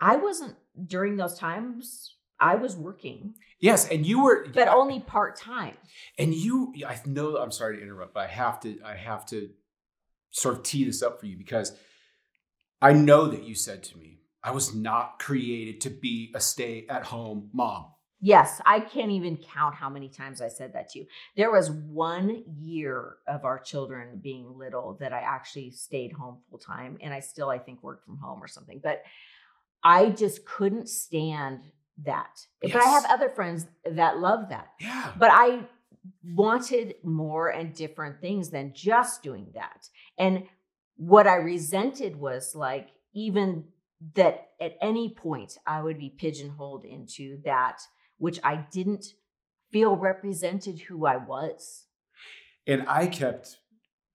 S1: I wasn't during those times. I was working,
S2: yes and you were
S1: but only part time.
S2: and you i know i'm sorry to interrupt but i have to i have to sort of tee this up for you because i know that you said to me i was not created to be a stay at home mom
S1: Yes, I can't even count how many times I said that to you. There was one year of our children being little that I actually stayed home full time, and I still, I think, worked from home or something. But I just couldn't stand that. But I have other friends that love that.
S2: yeah
S1: but I wanted more and different things than just doing that. And what I resented was like, even that at any point I would be pigeonholed into that, which I didn't feel represented who I was.
S2: and i kept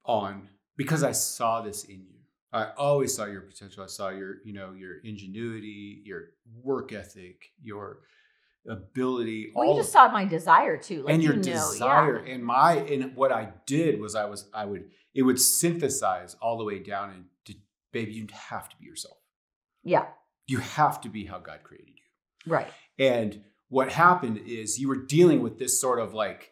S2: on because i saw this in you I always saw your potential. I saw your, you know, your ingenuity, your work ethic, your ability.
S1: Well, you just saw my desire too,
S2: like and your
S1: you
S2: know, desire. Yeah. And my and what I did was I was I would it would synthesize all the way down into baby, you have to be yourself.
S1: Yeah.
S2: You have to be how God created you.
S1: Right.
S2: And what happened is you were dealing with this sort of like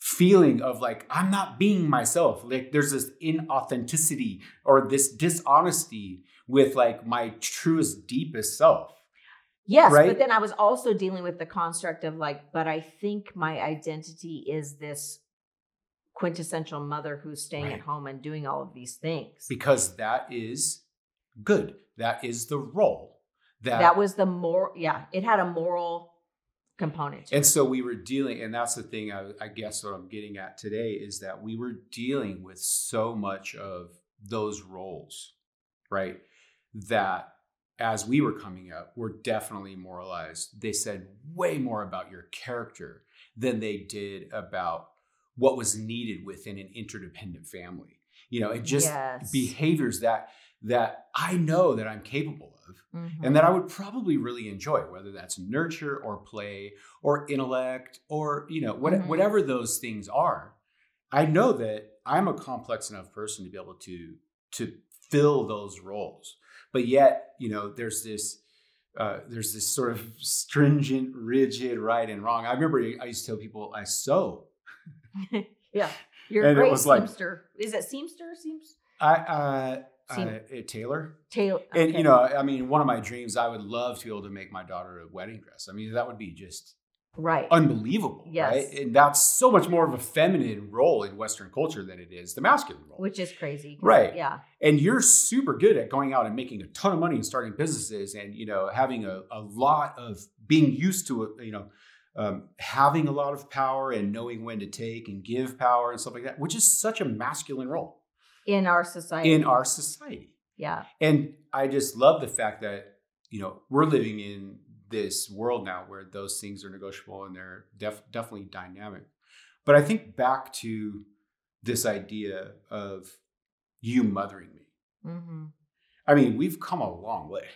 S2: feeling of like i'm not being myself like there's this inauthenticity or this dishonesty with like my truest deepest self
S1: yes right? but then i was also dealing with the construct of like but i think my identity is this quintessential mother who's staying right. at home and doing all of these things
S2: because that is good that is the role
S1: that that was the more yeah it had a moral component.
S2: And so we were dealing, and that's the thing I, I, guess what I'm getting at today is that we were dealing with so much of those roles, right? That as we were coming up, were definitely moralized. They said way more about your character than they did about what was needed within an interdependent family. You know, it just yes. behaviors that that I know that I'm capable mm-hmm. and that I would probably really enjoy, whether that's nurture or play or intellect or, you know, what, mm-hmm. whatever those things are. I know that I'm a complex enough person to be able to to fill those roles. But yet, you know, there's this uh, there's this sort of stringent, rigid right and wrong. I remember I used to tell people I sew. <laughs>
S1: yeah, you're and a great seamster. Like, Is it seamster? Seams?
S2: I uh, uh, Tailor.
S1: Tailor.
S2: Okay. And you know, I mean, one of my dreams, I would love to be able to make my daughter a wedding dress. I mean, that would be just
S1: right
S2: unbelievable.
S1: Yes.
S2: Right? And that's so much more of a feminine role in Western culture than it is the masculine role.
S1: Which is crazy.
S2: Right.
S1: Yeah.
S2: And you're super good at going out and making a ton of money and starting businesses and you know having a, a lot of being used to it, you know. Um, having a lot of power and knowing when to take and give power and stuff like that, which is such a masculine role
S1: in our society.
S2: In our society.
S1: Yeah.
S2: And I just love the fact that, you know, we're living in this world now where those things are negotiable and they're def- definitely dynamic. But I think back to this idea of you mothering me. Mm-hmm. I mean, we've come a long way.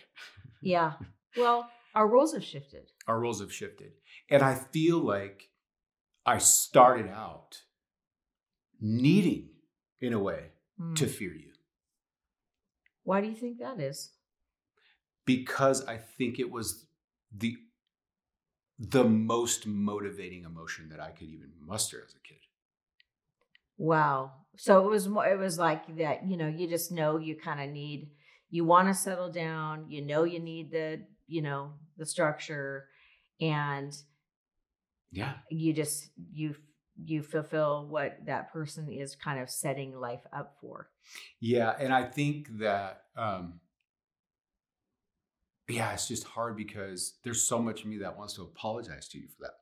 S1: yeah. Well, our roles have shifted.
S2: Our roles have shifted. And I feel like I started out needing, in a way, mm. to fear you.
S1: Why do you think that is?
S2: Because I think it was the the most motivating emotion that I could even muster as a kid.
S1: Wow. So it was more it was like that, you know, you just know you kind of need you want to settle down, you know you need the, you know, the structure and
S2: yeah.
S1: You just you you fulfill what that person is kind of setting life up for.
S2: Yeah, and I think that um yeah, it's just hard because there's so much of me that wants to apologize to you for that.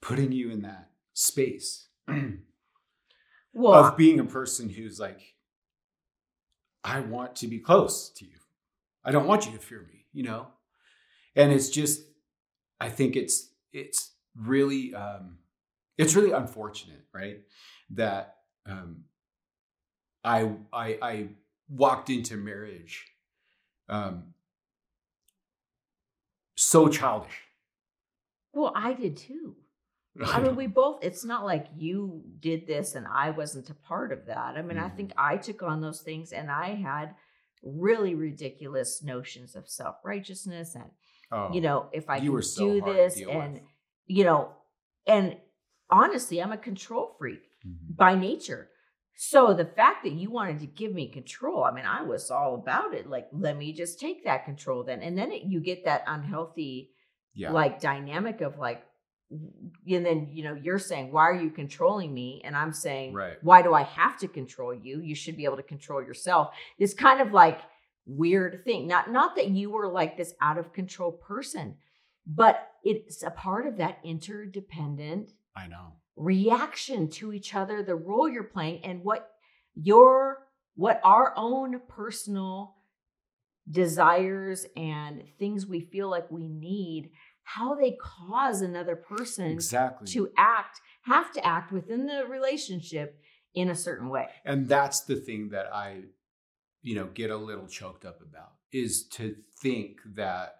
S2: Putting you in that space <clears throat> well, of being a person who's like, I want to be close to you. I don't want you to fear me, you know? And it's just, I think it's it's really um it's really unfortunate, right? That um, I, I I walked into marriage um, so childish.
S1: Well, I did too. I mean, we <laughs> both, it's not like you did this and I wasn't a part of that. I mean, mm-hmm. I think I took on those things and I had really ridiculous notions of self righteousness and, oh, you know, if I you can so do this and, with. you know, and honestly, I'm a control freak mm-hmm. by nature. So the fact that you wanted to give me control, I mean, I was all about it. Like, let me just take that control then. And then it, you get that unhealthy, yeah. like, dynamic of like, and then you know you're saying why are you controlling me and i'm saying
S2: right.
S1: why do i have to control you you should be able to control yourself this kind of like weird thing not not that you were like this out of control person but it's a part of that interdependent
S2: I know.
S1: Reaction to each other, the role you're playing, and what your what our own personal desires and things we feel like we need, how they cause another person
S2: exactly.
S1: to act, have to act within the relationship in a certain way.
S2: And that's the thing that I you know, get a little choked up about is to think that,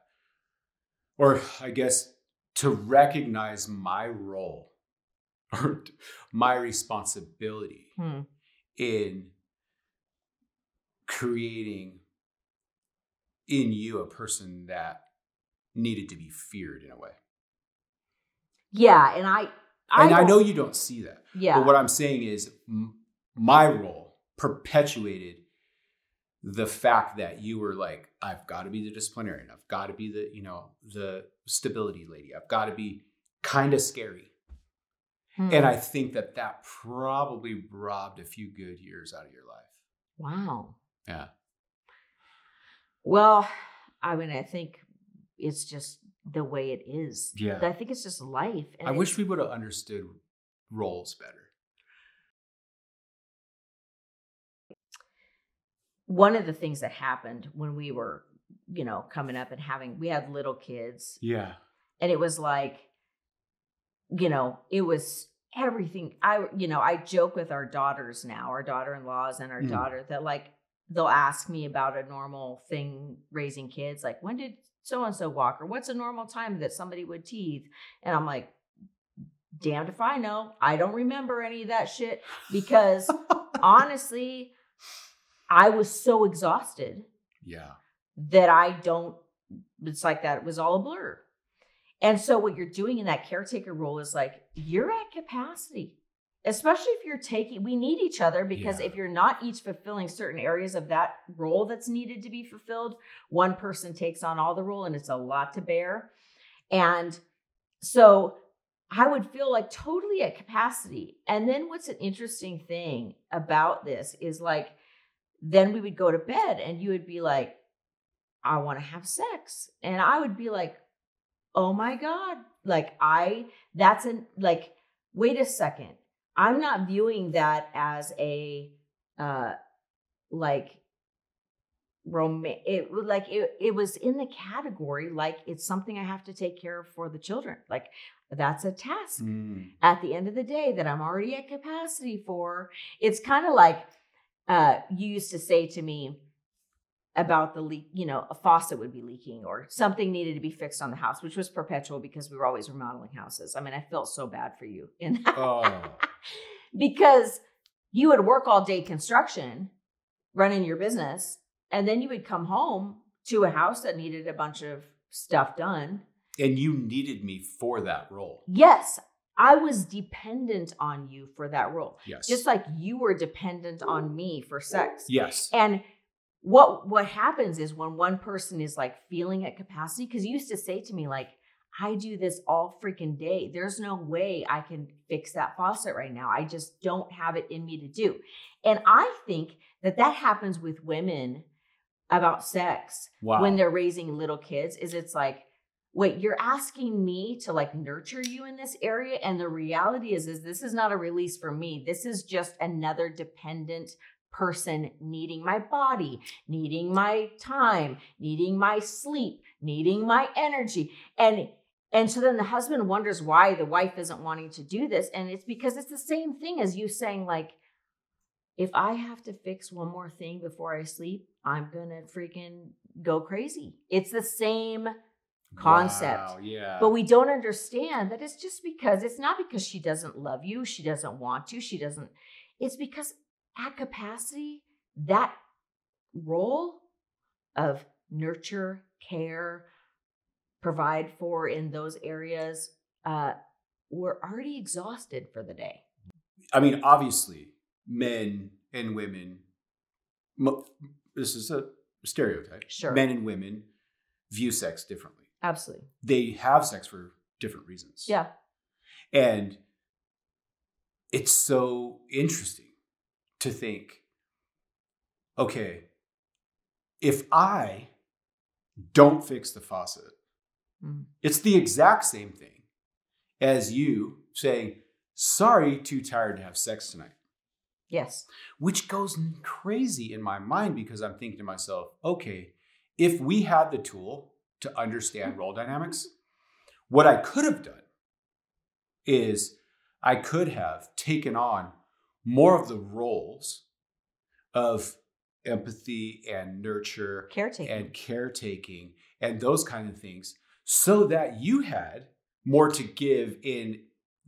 S2: or I guess to recognize my role or my responsibility
S1: Hmm.
S2: in creating in you a person that needed to be feared in a way.
S1: Yeah, and I, I,
S2: and I know you don't see that.
S1: Yeah,
S2: But what I'm saying is m- my role perpetuated the fact that you were like, I've got to be the disciplinarian. I've got to be the, you know, the stability lady. I've got to be kind of scary.
S1: Hmm.
S2: And I think that that probably robbed a few good years out of your life.
S1: wow.
S2: Yeah.
S1: Well, I mean, I think it's just the way it is.
S2: Yeah.
S1: I think it's just life. and
S2: I wish we would have understood roles better.
S1: one of the things that happened when we were, you know, coming up and having we had little kids,
S2: Yeah.
S1: and it was like, you know, it was everything. I, you know, I joke with our daughters now, our daughter-in-laws and our
S2: Mm.
S1: daughter that like they'll ask me about a normal thing raising kids, like when did so and so walk, or what's a normal time that somebody would teeth, and I'm like. Damned if I know. I don't remember any of that shit because <laughs> honestly, I was so exhausted
S2: yeah.
S1: that I don't, it's like that, it was all a blur. And so, what you're doing in that caretaker role is like, you're at capacity, especially if you're taking, we need each other because
S2: Yeah.
S1: if you're not each fulfilling certain areas of that role that's needed to be fulfilled, one person takes on all the role and it's a lot to bear. And so, I would feel like totally at capacity. And then, what's an interesting thing about this is like, then we would go to bed and you would be like, I want to have sex. And I would be like, oh my God. Like, I, that's an, like, wait a second. I'm not viewing that as a, uh, like, rom it like it, it was in the category like it's something i have to take care of for the children like that's a task
S2: Mm.
S1: at the end of the day that I'm already at capacity for. It's kind of like uh, you used to say to me about the leak, you know, a faucet would be leaking or something needed to be fixed on the house, which was perpetual because we were always remodeling houses. I mean, I felt so bad for you in that
S2: Oh. <laughs>
S1: because you would work all day construction, running your business, and then you would come home to a house that needed a bunch of stuff done
S2: And you needed me for that role.
S1: Yes, I was dependent on you for that role.
S2: Yes.
S1: Just like you were dependent on me for sex.
S2: yes.
S1: And what what happens is when one person is like feeling at capacity cuz you used to say to me like I do this all freaking day. There's no way I can fix that faucet right now. I just don't have it in me to do. And I think that that happens with women about sex
S2: Wow.
S1: when they're raising little kids is it's like wait you're asking me to like nurture you in this area and the reality is is this is not a release for me this is just another dependent person needing my body needing my time needing my sleep needing my energy and and so then the husband wonders why the wife isn't wanting to do this and it's because it's the same thing as you saying like if I have to fix one more thing before I sleep, I'm gonna freaking go crazy. It's the same concept.
S2: Wow, yeah.
S1: But we don't understand that it's just because it's not because she doesn't love you, she doesn't want to, she doesn't. It's because at capacity, that role of nurture, care, provide for in those areas, uh, we're already exhausted for the day.
S2: I mean, obviously, men and women, this is a stereotype.
S1: Sure.
S2: Men and women view sex differently.
S1: Absolutely.
S2: They have sex for different reasons.
S1: Yeah.
S2: And it's so interesting to think okay, if I don't fix the faucet,
S1: Mm.
S2: it's the exact same thing as you saying, sorry, too tired to have sex tonight.
S1: Yes.
S2: Which goes crazy in my mind because I'm thinking to myself, okay, if we had the tool to understand role dynamics, what I could have done is I could have taken on more of the roles of empathy and nurture
S1: Caretaking.
S2: and caretaking and those kind of things so that you had more to give in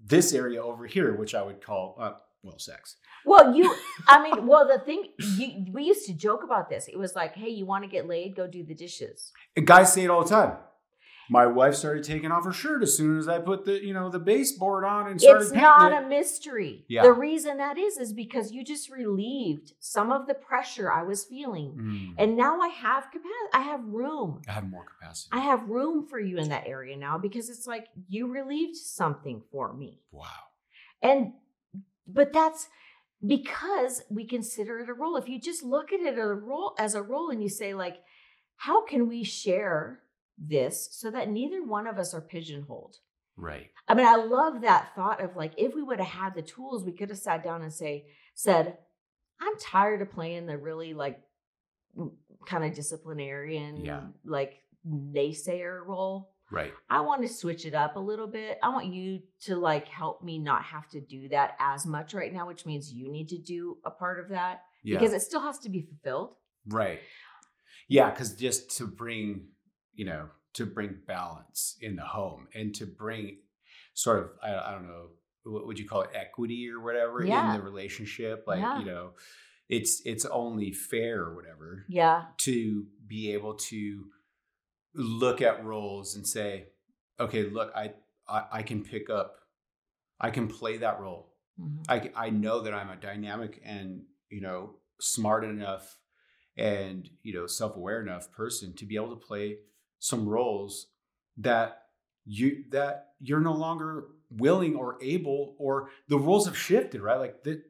S2: this area over here which i would call uh, well sex
S1: Well, you, <laughs> I mean, well, the thing, you, we used to joke about this. It was like, hey, you want to get laid? Go do the dishes.
S2: and guys say it all the time my wife started taking off her shirt as soon as i put the you know the baseboard on and started painting.
S1: It's not
S2: it.
S1: a mystery.
S2: Yeah.
S1: The reason that is, is because you just relieved some of the pressure I was feeling.
S2: Mm.
S1: And now I have capacity, I have room.
S2: i have more capacity
S1: I have room for you in that area now because it's like you relieved something for me.
S2: wow
S1: And, but that's because we consider it a role. If you just look at it as a role, as a role and you say, like, how can we share this so that neither one of us are pigeonholed?
S2: right
S1: I mean, I love that thought of like, if we would have had the tools, we could have sat down and say, said, I'm tired of playing the really like kind of disciplinarian,
S2: Yeah.
S1: like naysayer role.
S2: right
S1: I want to switch it up a little bit. I want you to like help me not have to do that as much right now, which means you need to do a part of that
S2: yeah
S1: because it still has to be fulfilled.
S2: Right. Yeah, because just to bring, you know, to bring balance in the home and to bring sort of, I, I don't know, what would you call it, equity or whatever
S1: Yeah.
S2: in the relationship? Like,
S1: Yeah.
S2: you know, it's it's only fair or whatever
S1: Yeah.
S2: to be able to look at roles and say, okay, look, I I, I can pick up, I can play that role.
S1: Mhm.
S2: I, I know that I'm a dynamic and you know smart enough and you know self-aware enough person to be able to play some roles that you that you're no longer willing or able or the roles have shifted right like the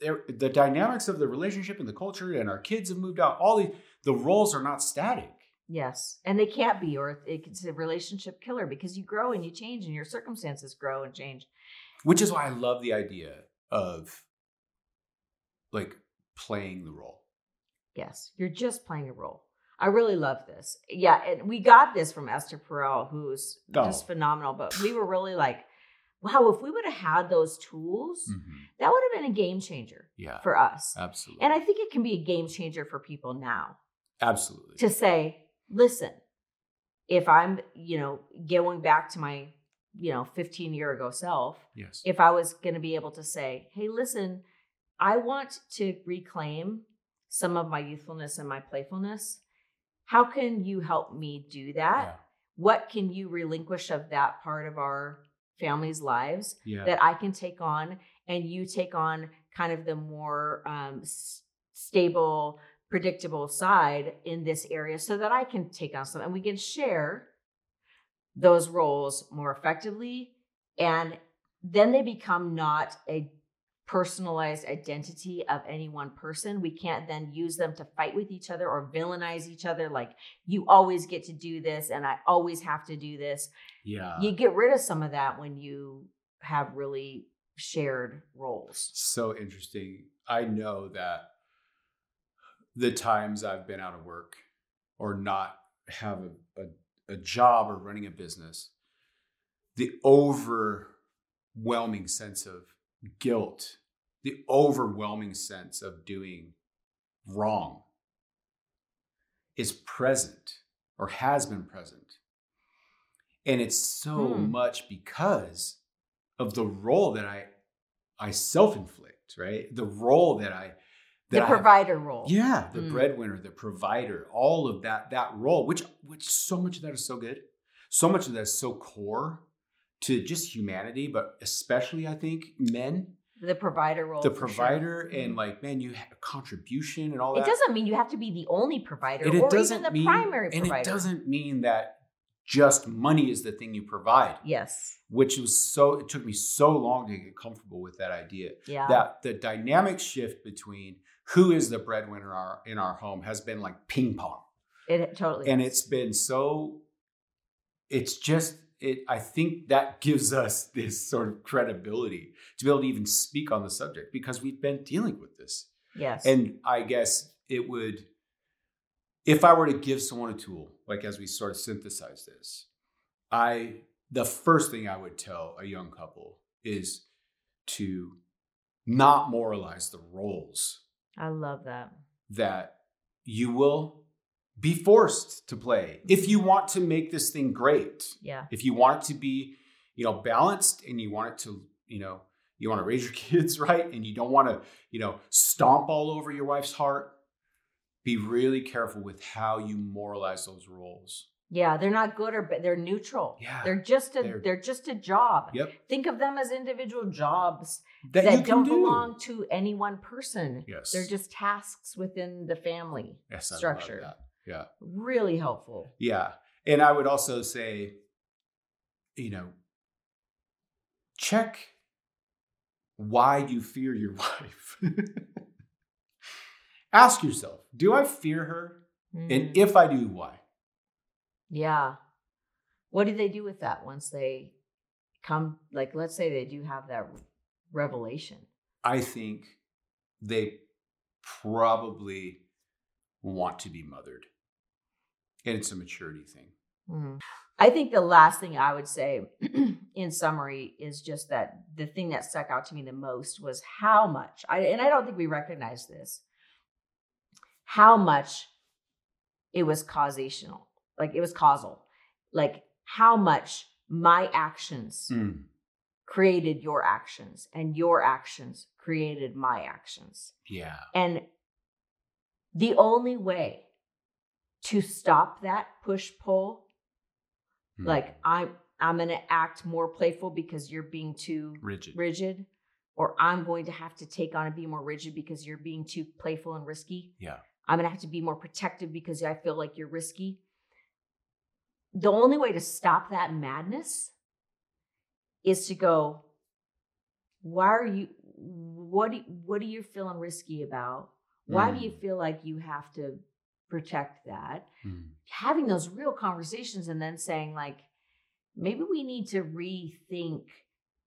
S2: the dynamics of the relationship and the culture and our kids have moved out all these the roles are not static
S1: Yes. And they can't be, or it's a relationship killer because you grow and you change and your circumstances grow and change.
S2: which is why I love the idea of like playing the role
S1: Yes. You're just playing a role. I really love this. Yeah. And we got this from Esther Perel, who's just
S2: Oh.
S1: phenomenal. But we were really like, wow, if we would have had those tools,
S2: Mhm.
S1: that would have been a game changer
S2: yeah
S1: for us.
S2: absolutely
S1: And I think it can be a game changer for people now
S2: absolutely
S1: to say, listen, if I'm, you know, going back to my, you know, 15 year ago self,
S2: yes
S1: if I was going to be able to say, hey, listen, I want to reclaim some of my youthfulness and my playfulness. How can you help me do that?
S2: yeah
S1: What can you relinquish of that part of our family's lives
S2: yeah
S1: that I can take on and you take on kind of the more um, s- stable, predictable side in this area so that I can take on some and we can share those roles more effectively. And then they become not a personalized identity of any one person. We can't then use them to fight with each other or villainize each other like you always get to do this and I always have to do this
S2: yeah
S1: you get rid of some of that when you have really shared roles.
S2: so interesting i know that the times i've been out of work or not have a, a, a job or running a business the overwhelming sense of guilt the overwhelming sense of doing wrong is present or has been present and it's so
S1: Hmm.
S2: much because of the role that i i self-inflict right the role that i that
S1: The
S2: I
S1: provider role.
S2: yeah the
S1: Mm.
S2: breadwinner the provider all of that that role which which so much of that is so good so much of that is so core to just humanity but especially i think men
S1: The provider role.
S2: the
S1: for sure.
S2: provider and
S1: Mhm.
S2: like man you have a contribution and all
S1: It
S2: that
S1: doesn't mean you have to be the only provider
S2: and it
S1: or even the
S2: mean
S1: primary
S2: and
S1: provider.
S2: it doesn't mean that just money is the thing you provide
S1: Yes.
S2: which was so it took me so long to get comfortable with that idea
S1: Yeah.
S2: that the dynamic shift between who is the breadwinner in our home has been like ping pong
S1: it totally.
S2: and
S1: is.
S2: it's been so it's just it i think that gives us this sort of credibility to be able to even speak on the subject because we've been dealing with this
S1: yes.
S2: and i guess it would if i were to give someone a tool like as we sort of synthesize this i the first thing i would tell a young couple is to not moralize the roles
S1: I love that.
S2: that you will be forced to play if you want to make this thing great.
S1: Yeah.
S2: If you want it to be, you know, balanced and you want it to, you know, you want to raise your <laughs> kids right and you don't want to, you know, stomp all over your wife's heart, be really careful with how you moralize those roles.
S1: Yeah, they're not good or bad. They're neutral.
S2: Yeah,
S1: They're just a
S2: they're-
S1: they're, just a job.
S2: Yep.
S1: Think of them as individual jobs
S2: That,
S1: that, don't
S2: do.
S1: belong to any one person.
S2: Yes.
S1: They're just tasks within the family.
S2: yes, I love
S1: structure.
S2: Yeah.
S1: Really helpful.
S2: Yeah. And I would also say, you know, check why you fear your <laughs> wife. Ask yourself, do I fear her?
S1: Mm.
S2: And if I do, why?
S1: Yeah. What do they do with that once they come? Like, let's say they do have that revelation.
S2: I think they probably want to be mothered. And it's a maturity thing.
S1: Mhm. I think the last thing I would say <clears throat> in summary is just that the thing that stuck out to me the most was how much, I, and I don't think we recognize this, how much it was causational. Like it was causal. Like how much my actions
S2: Mm.
S1: created your actions and your actions created my actions.
S2: Yeah.
S1: And the only way to stop that push pull,
S2: Mm.
S1: like I'm I'm going to act more playful because you're being too
S2: rigid.
S1: rigid or I'm going to have to take on and be more rigid because you're being too playful and risky.
S2: Yeah.
S1: I'm going to have to be more protective because I feel like you're risky. The only way to stop that madness is to go, why are you what do, what are you feeling risky about? Why do you
S2: Mm.
S1: feel like you have to protect that?
S2: Mm.
S1: Having those real conversations and then saying like maybe we need to rethink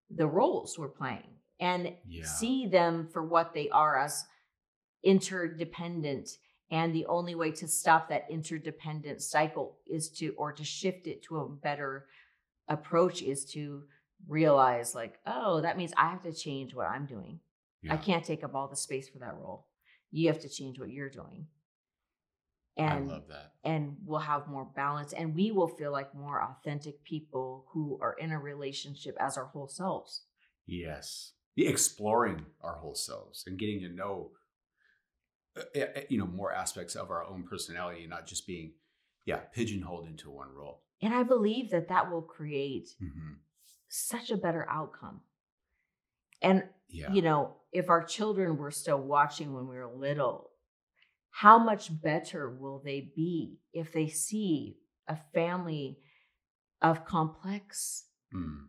S1: the roles we're playing and
S2: Yeah.
S1: see them for what they are as interdependent and the only way to stop that interdependent cycle is to or to shift it to a better approach is to realize like oh that means i have to change what i'm doing i can't take up all the space for that role you have to change what you're doing
S2: I
S1: and
S2: love that.
S1: and we'll have more balance and we will feel like more authentic people who are in a relationship as our whole selves
S2: Yes. Exploring our whole selves and getting to know, uh, uh, you know, more aspects of our own personality and not just being, yeah, pigeonholed into one role.
S1: and i believe that that will create
S2: hmm
S1: such a better outcome and
S2: Yeah.
S1: you know if our children were still watching when we were little how much better will they be if they see a family of complex
S2: Mm.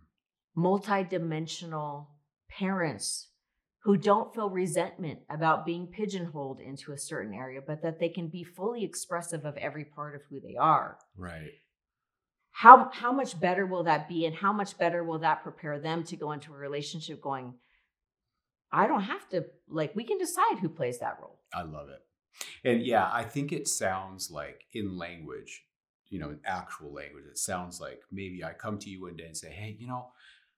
S1: multidimensional parents who don't feel resentment about being pigeonholed into a certain area, but that they can be fully expressive of every part of who they are.
S2: Right.
S1: How how much better will that be, and how much better will that prepare them to go into a relationship going? I don't have to like we can decide who plays that role.
S2: I love it. And yeah, I think it sounds like in language, you know, in actual language, it sounds like maybe I come to you one day and say, hey, you know,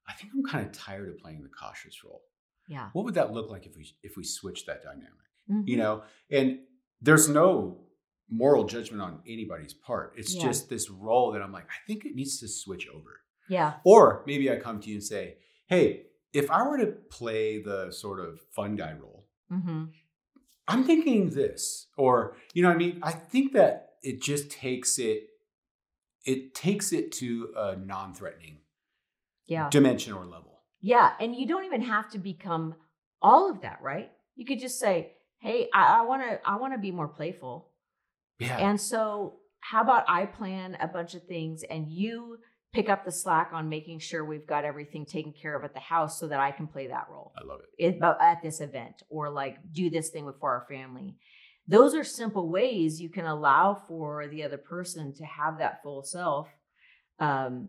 S2: I think I'm kind of tired of playing the cautious role.
S1: Yeah,
S2: What would that look like if we if we switched that dynamic?
S1: Mhm.
S2: you know and there's no moral judgment on anybody's part it's
S1: Yeah.
S2: just this role that i'm like i think it needs to switch over
S1: yeah,
S2: or maybe i come to you and say hey if i were to play the sort of fun guy role
S1: hmm
S2: i'm thinking this or you know what i mean i think that it just takes it it takes it to a non-threatening
S1: yeah.
S2: dimension or level
S1: Yeah, and you don't even have to become all of that, right? You could just say, "Hey, I want to I want to be more playful."
S2: yeah
S1: And so, how about I plan a bunch of things and you pick up the slack on making sure we've got everything taken care of at the house so that I can play that role
S2: i love it
S1: it- at this event or like do this thing for our family. Those are simple ways you can allow for the other person to have that full self. Um,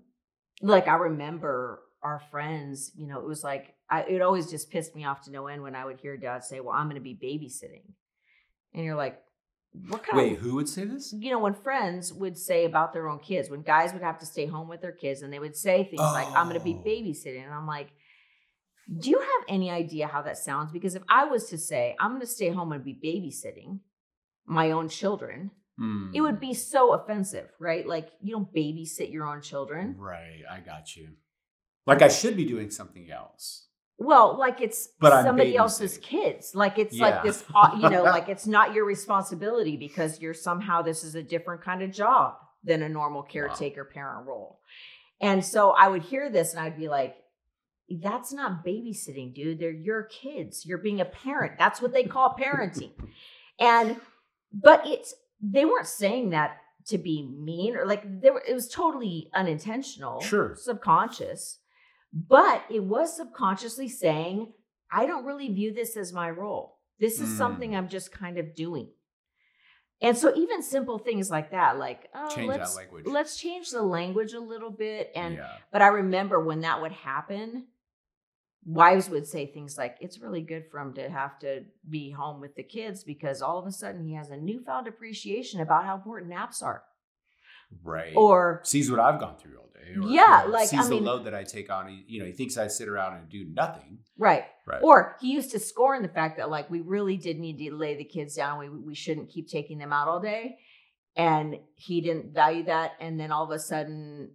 S1: like I remember our friends, you know, it was like I, it always just pissed me off to no end when I would hear dad say, "Well, I'm going to be babysitting," and you're like, "What kind
S2: wait
S1: of?"
S2: who would say this
S1: You know, when friends would say about their own kids, when guys would have to stay home with their kids, and they would say things like, "I'm going to be
S2: Oh.
S1: babysitting," and I'm like, "Do you have any idea how that sounds?" Because if I was to say, "I'm going to stay home and be babysitting," my own children,
S2: Mm.
S1: it would be so offensive, right? Like you don't babysit your own children.
S2: right. I got you. Like I should be doing something else.
S1: Well, like it's
S2: But
S1: somebody else's kids. Like it's
S2: Yeah.
S1: like this, uh, you know, like <laughs> it's not your responsibility because you're somehow this is a different kind of job than a normal caretaker parent role. And so I would hear this and I'd be like, that's not babysitting, dude. They're your kids. You're being a parent. That's what they call parenting. And but it's they weren't saying that to be mean or like there it was totally unintentional,
S2: Sure.
S1: subconscious. But it was subconsciously saying, I don't really view this as my role. This is
S2: Mm.
S1: something I'm just kind of doing. And so even simple things like that, like oh,
S2: Change
S1: let's
S2: language.
S1: let's change the language a little bit. And
S2: yeah.
S1: but I remember when that would happen, wives would say things like, It's really good for him to have to be home with the kids because all of a sudden he has a newfound appreciation about how important naps are.
S2: Right.
S1: Or,
S2: sees what I've gone through all day. or,
S1: Yeah,
S2: know,
S1: like, I
S2: sees
S1: mean-
S2: the load that I take on. He, you know, he thinks I sit around and do nothing.
S1: right.
S2: Right.
S1: Or he used to scorn the fact that, like, we really did need to lay the kids down. We, we shouldn't keep taking them out all day. And he didn't value that. And then all of a sudden,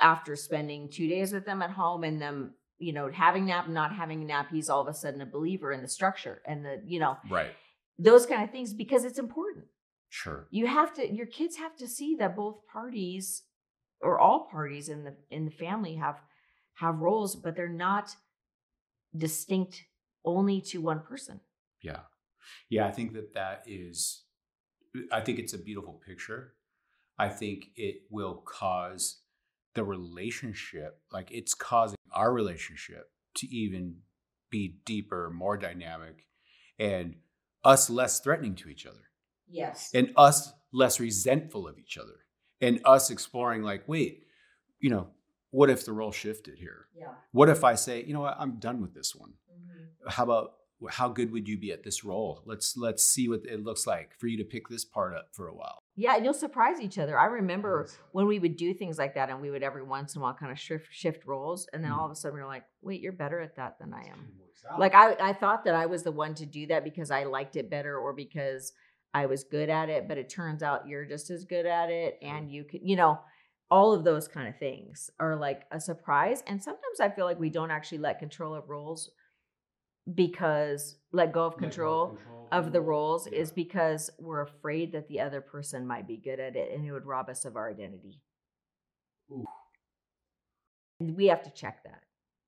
S1: after spending two days with them at home and them, you know, having nap, not having a nap, he's all of a sudden a believer in the structure and the, you know,
S2: right.
S1: those kind of things because it's important.
S2: Sure.
S1: You have to your kids have to see that both parties or all parties in the in the family have have roles but they're not distinct only to one person.
S2: Yeah. Yeah. I think that that is, I think it's a beautiful picture. I think it will cause the relationship, like it's causing our relationship to even be deeper, more dynamic, and us less threatening to each other,
S1: Yes.
S2: and us less resentful of each other, and us exploring, like, wait, you know, what if the role shifted here?
S1: yeah.
S2: What if I say, you know what, I'm done with this one?
S1: Mm-hmm.
S2: how about how good would you be at this role let's let's see what it looks like for you to pick this part up for a while
S1: Yeah, and you'll surprise each other. I remember when we would do things like that and we would every once in a while kind of shift shift roles and then all of a sudden we are like, "Wait, you're better at that than I am." Like I, I thought that I was the one to do that because I liked it better or because I was good at it, but it turns out you're just as good at it mm. and you can, you know, all of those kind of things are like a surprise. And sometimes I feel like we don't actually let control of roles because let go of control of the mm-hmm, roles is because we're afraid that the other person might be good at it and it would rob us of our identity.
S2: Ooh.
S1: And we have to check that.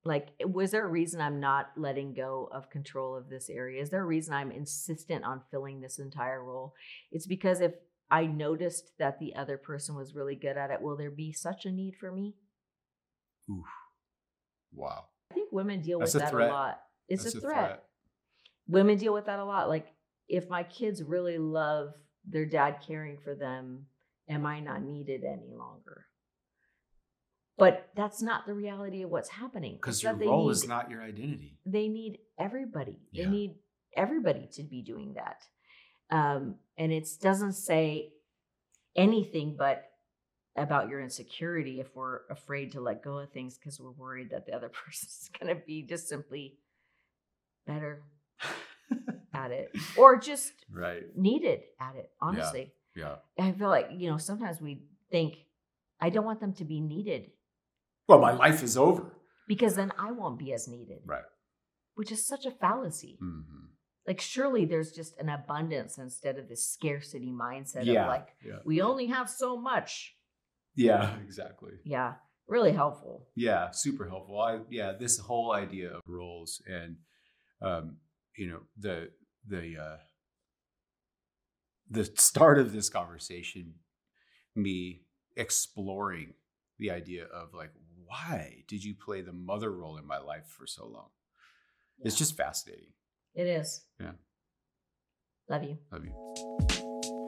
S1: Like, eh, was there a reason I'm not letting go of control of this area? Is there a reason I'm insistent on filling this entire role? It's because if I noticed that the other person was really good at it, will there be such a need for me?
S2: Oof. wow
S1: I think women deal
S2: That's
S1: with
S2: a
S1: that
S2: threat.
S1: a lot. It's
S2: That's
S1: a threat. Women deal with that a lot. Like, if my kids really love their dad caring for them, am I not needed any longer? But that's not the reality of what's happening.
S2: because your role
S1: need-
S2: is not your identity
S1: they need everybody.
S2: Yeah.
S1: They need everybody to be doing that. Um, and it doesn't say anything but about your insecurity if we're afraid to let go of things because we're worried that the other <laughs> person's going to be just simply better <laughs> at it or just
S2: right
S1: needed at it, honestly.
S2: yeah
S1: I feel like, you know, sometimes we think, I don't want them to be needed
S2: well my life is over.
S1: Because then I won't be as needed,
S2: right.
S1: Which is such a fallacy.
S2: hmm
S1: like surely there's just an abundance instead of this scarcity mindset
S2: yeah
S1: of like
S2: yeah.
S1: we only have so much.
S2: Yeah <laughs> exactly.
S1: Yeah really helpful.
S2: Yeah super helpful. I yeah this whole idea of roles and um you know the the uh the start of this conversation me exploring the idea of like why did you play the mother role in my life for so long it's just fascinating
S1: it is
S2: Yeah.
S1: love you
S2: love you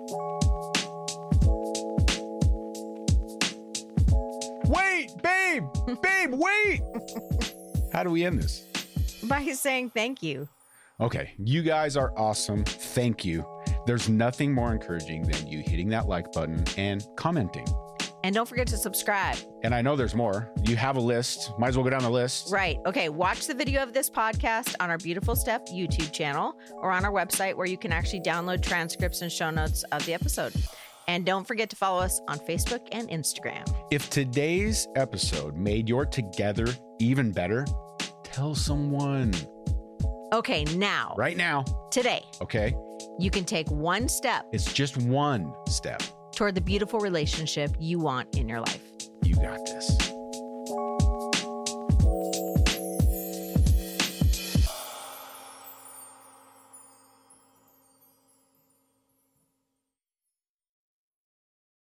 S3: Wait, babe! <laughs> Babe, wait! How do we end this?
S4: by saying thank you.
S3: Okay, you guys are awesome. Thank you. There's nothing more encouraging than you hitting that like button and commenting.
S1: And don't forget to subscribe.
S2: And I know there's more. You have a list. Might as well go down the list.
S1: Right. Okay. Watch the video of this podcast on our Beautiful Stuff YouTube channel or on our website where you can actually download transcripts and show notes of the episode. And don't forget to follow us on Facebook and Instagram.
S2: If today's episode made your together even better, tell someone
S1: Okay. Now,
S2: right now.
S1: today,
S2: Okay.
S1: you can take one step
S2: It's just one step.
S1: Toward the beautiful relationship you want in your life.
S2: You got this.